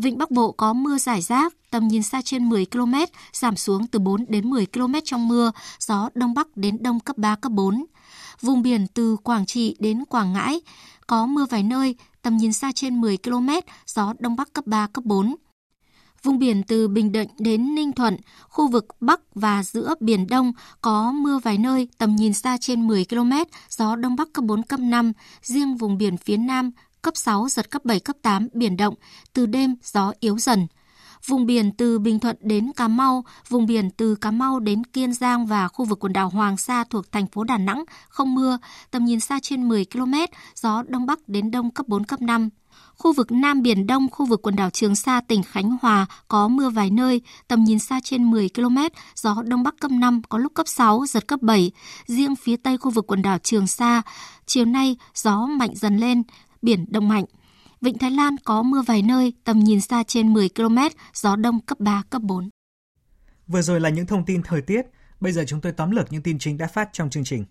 Vịnh Bắc Bộ có mưa rải rác, tầm nhìn xa trên 10 km, giảm xuống từ 4 đến 10 km trong mưa, gió Đông Bắc đến Đông cấp 3, cấp 4. Vùng biển từ Quảng Trị đến Quảng Ngãi có mưa vài nơi, tầm nhìn xa trên 10 km, gió Đông Bắc cấp 3, cấp 4. Vùng biển từ Bình Định đến Ninh Thuận, khu vực Bắc và giữa Biển Đông có mưa vài nơi, tầm nhìn xa trên 10 km, gió Đông Bắc cấp 4, cấp 5. Riêng vùng biển phía Nam cấp 6, giật cấp 7, cấp 8, biển động, từ đêm gió yếu dần. Vùng biển từ Bình Thuận đến Cà Mau, vùng biển từ Cà Mau đến Kiên Giang và khu vực quần đảo Hoàng Sa thuộc thành phố Đà Nẵng không mưa, tầm nhìn xa trên 10 km, gió Đông Bắc đến Đông cấp 4, cấp 5. Khu vực Nam Biển Đông, khu vực quần đảo Trường Sa, tỉnh Khánh Hòa có mưa vài nơi, tầm nhìn xa trên 10 km, gió Đông Bắc cấp 5, có lúc cấp 6, giật cấp 7. Riêng phía Tây khu vực quần đảo Trường Sa, chiều nay gió mạnh dần lên, biển động mạnh. Vịnh Thái Lan có mưa vài nơi, tầm nhìn xa trên 10 km, gió đông cấp 3, cấp 4. Vừa rồi là những thông tin thời tiết, bây giờ chúng tôi tóm lược những tin chính đã phát trong chương trình.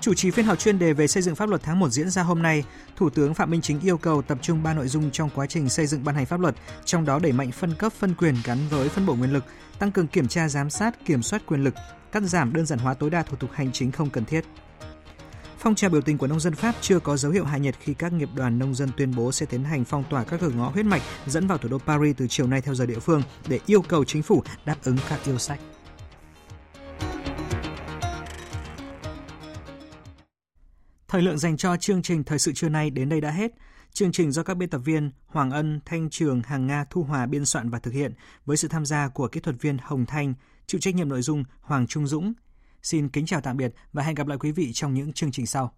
Chủ trì phiên họp chuyên đề về xây dựng pháp luật tháng 1 diễn ra hôm nay, Thủ tướng Phạm Minh Chính yêu cầu tập trung ba nội dung trong quá trình xây dựng ban hành pháp luật, trong đó đẩy mạnh phân cấp phân quyền gắn với phân bổ nguyên lực, tăng cường kiểm tra giám sát, kiểm soát quyền lực, cắt giảm đơn giản hóa tối đa thủ tục hành chính không cần thiết. Phong trào biểu tình của nông dân Pháp chưa có dấu hiệu hạ nhiệt khi các nghiệp đoàn nông dân tuyên bố sẽ tiến hành phong tỏa các cửa ngõ huyết mạch dẫn vào thủ đô Paris từ chiều nay theo giờ địa phương để yêu cầu chính phủ đáp ứng các yêu sách. Thời lượng dành cho chương trình thời sự trưa nay đến đây đã hết. Chương trình do các biên tập viên Hoàng Ân, Thanh Trường, Hàng Nga, Thu Hòa biên soạn và thực hiện với sự tham gia của kỹ thuật viên Hồng Thanh, chịu trách nhiệm nội dung Hoàng Trung Dũng. Xin kính chào tạm biệt và hẹn gặp lại quý vị trong những chương trình sau.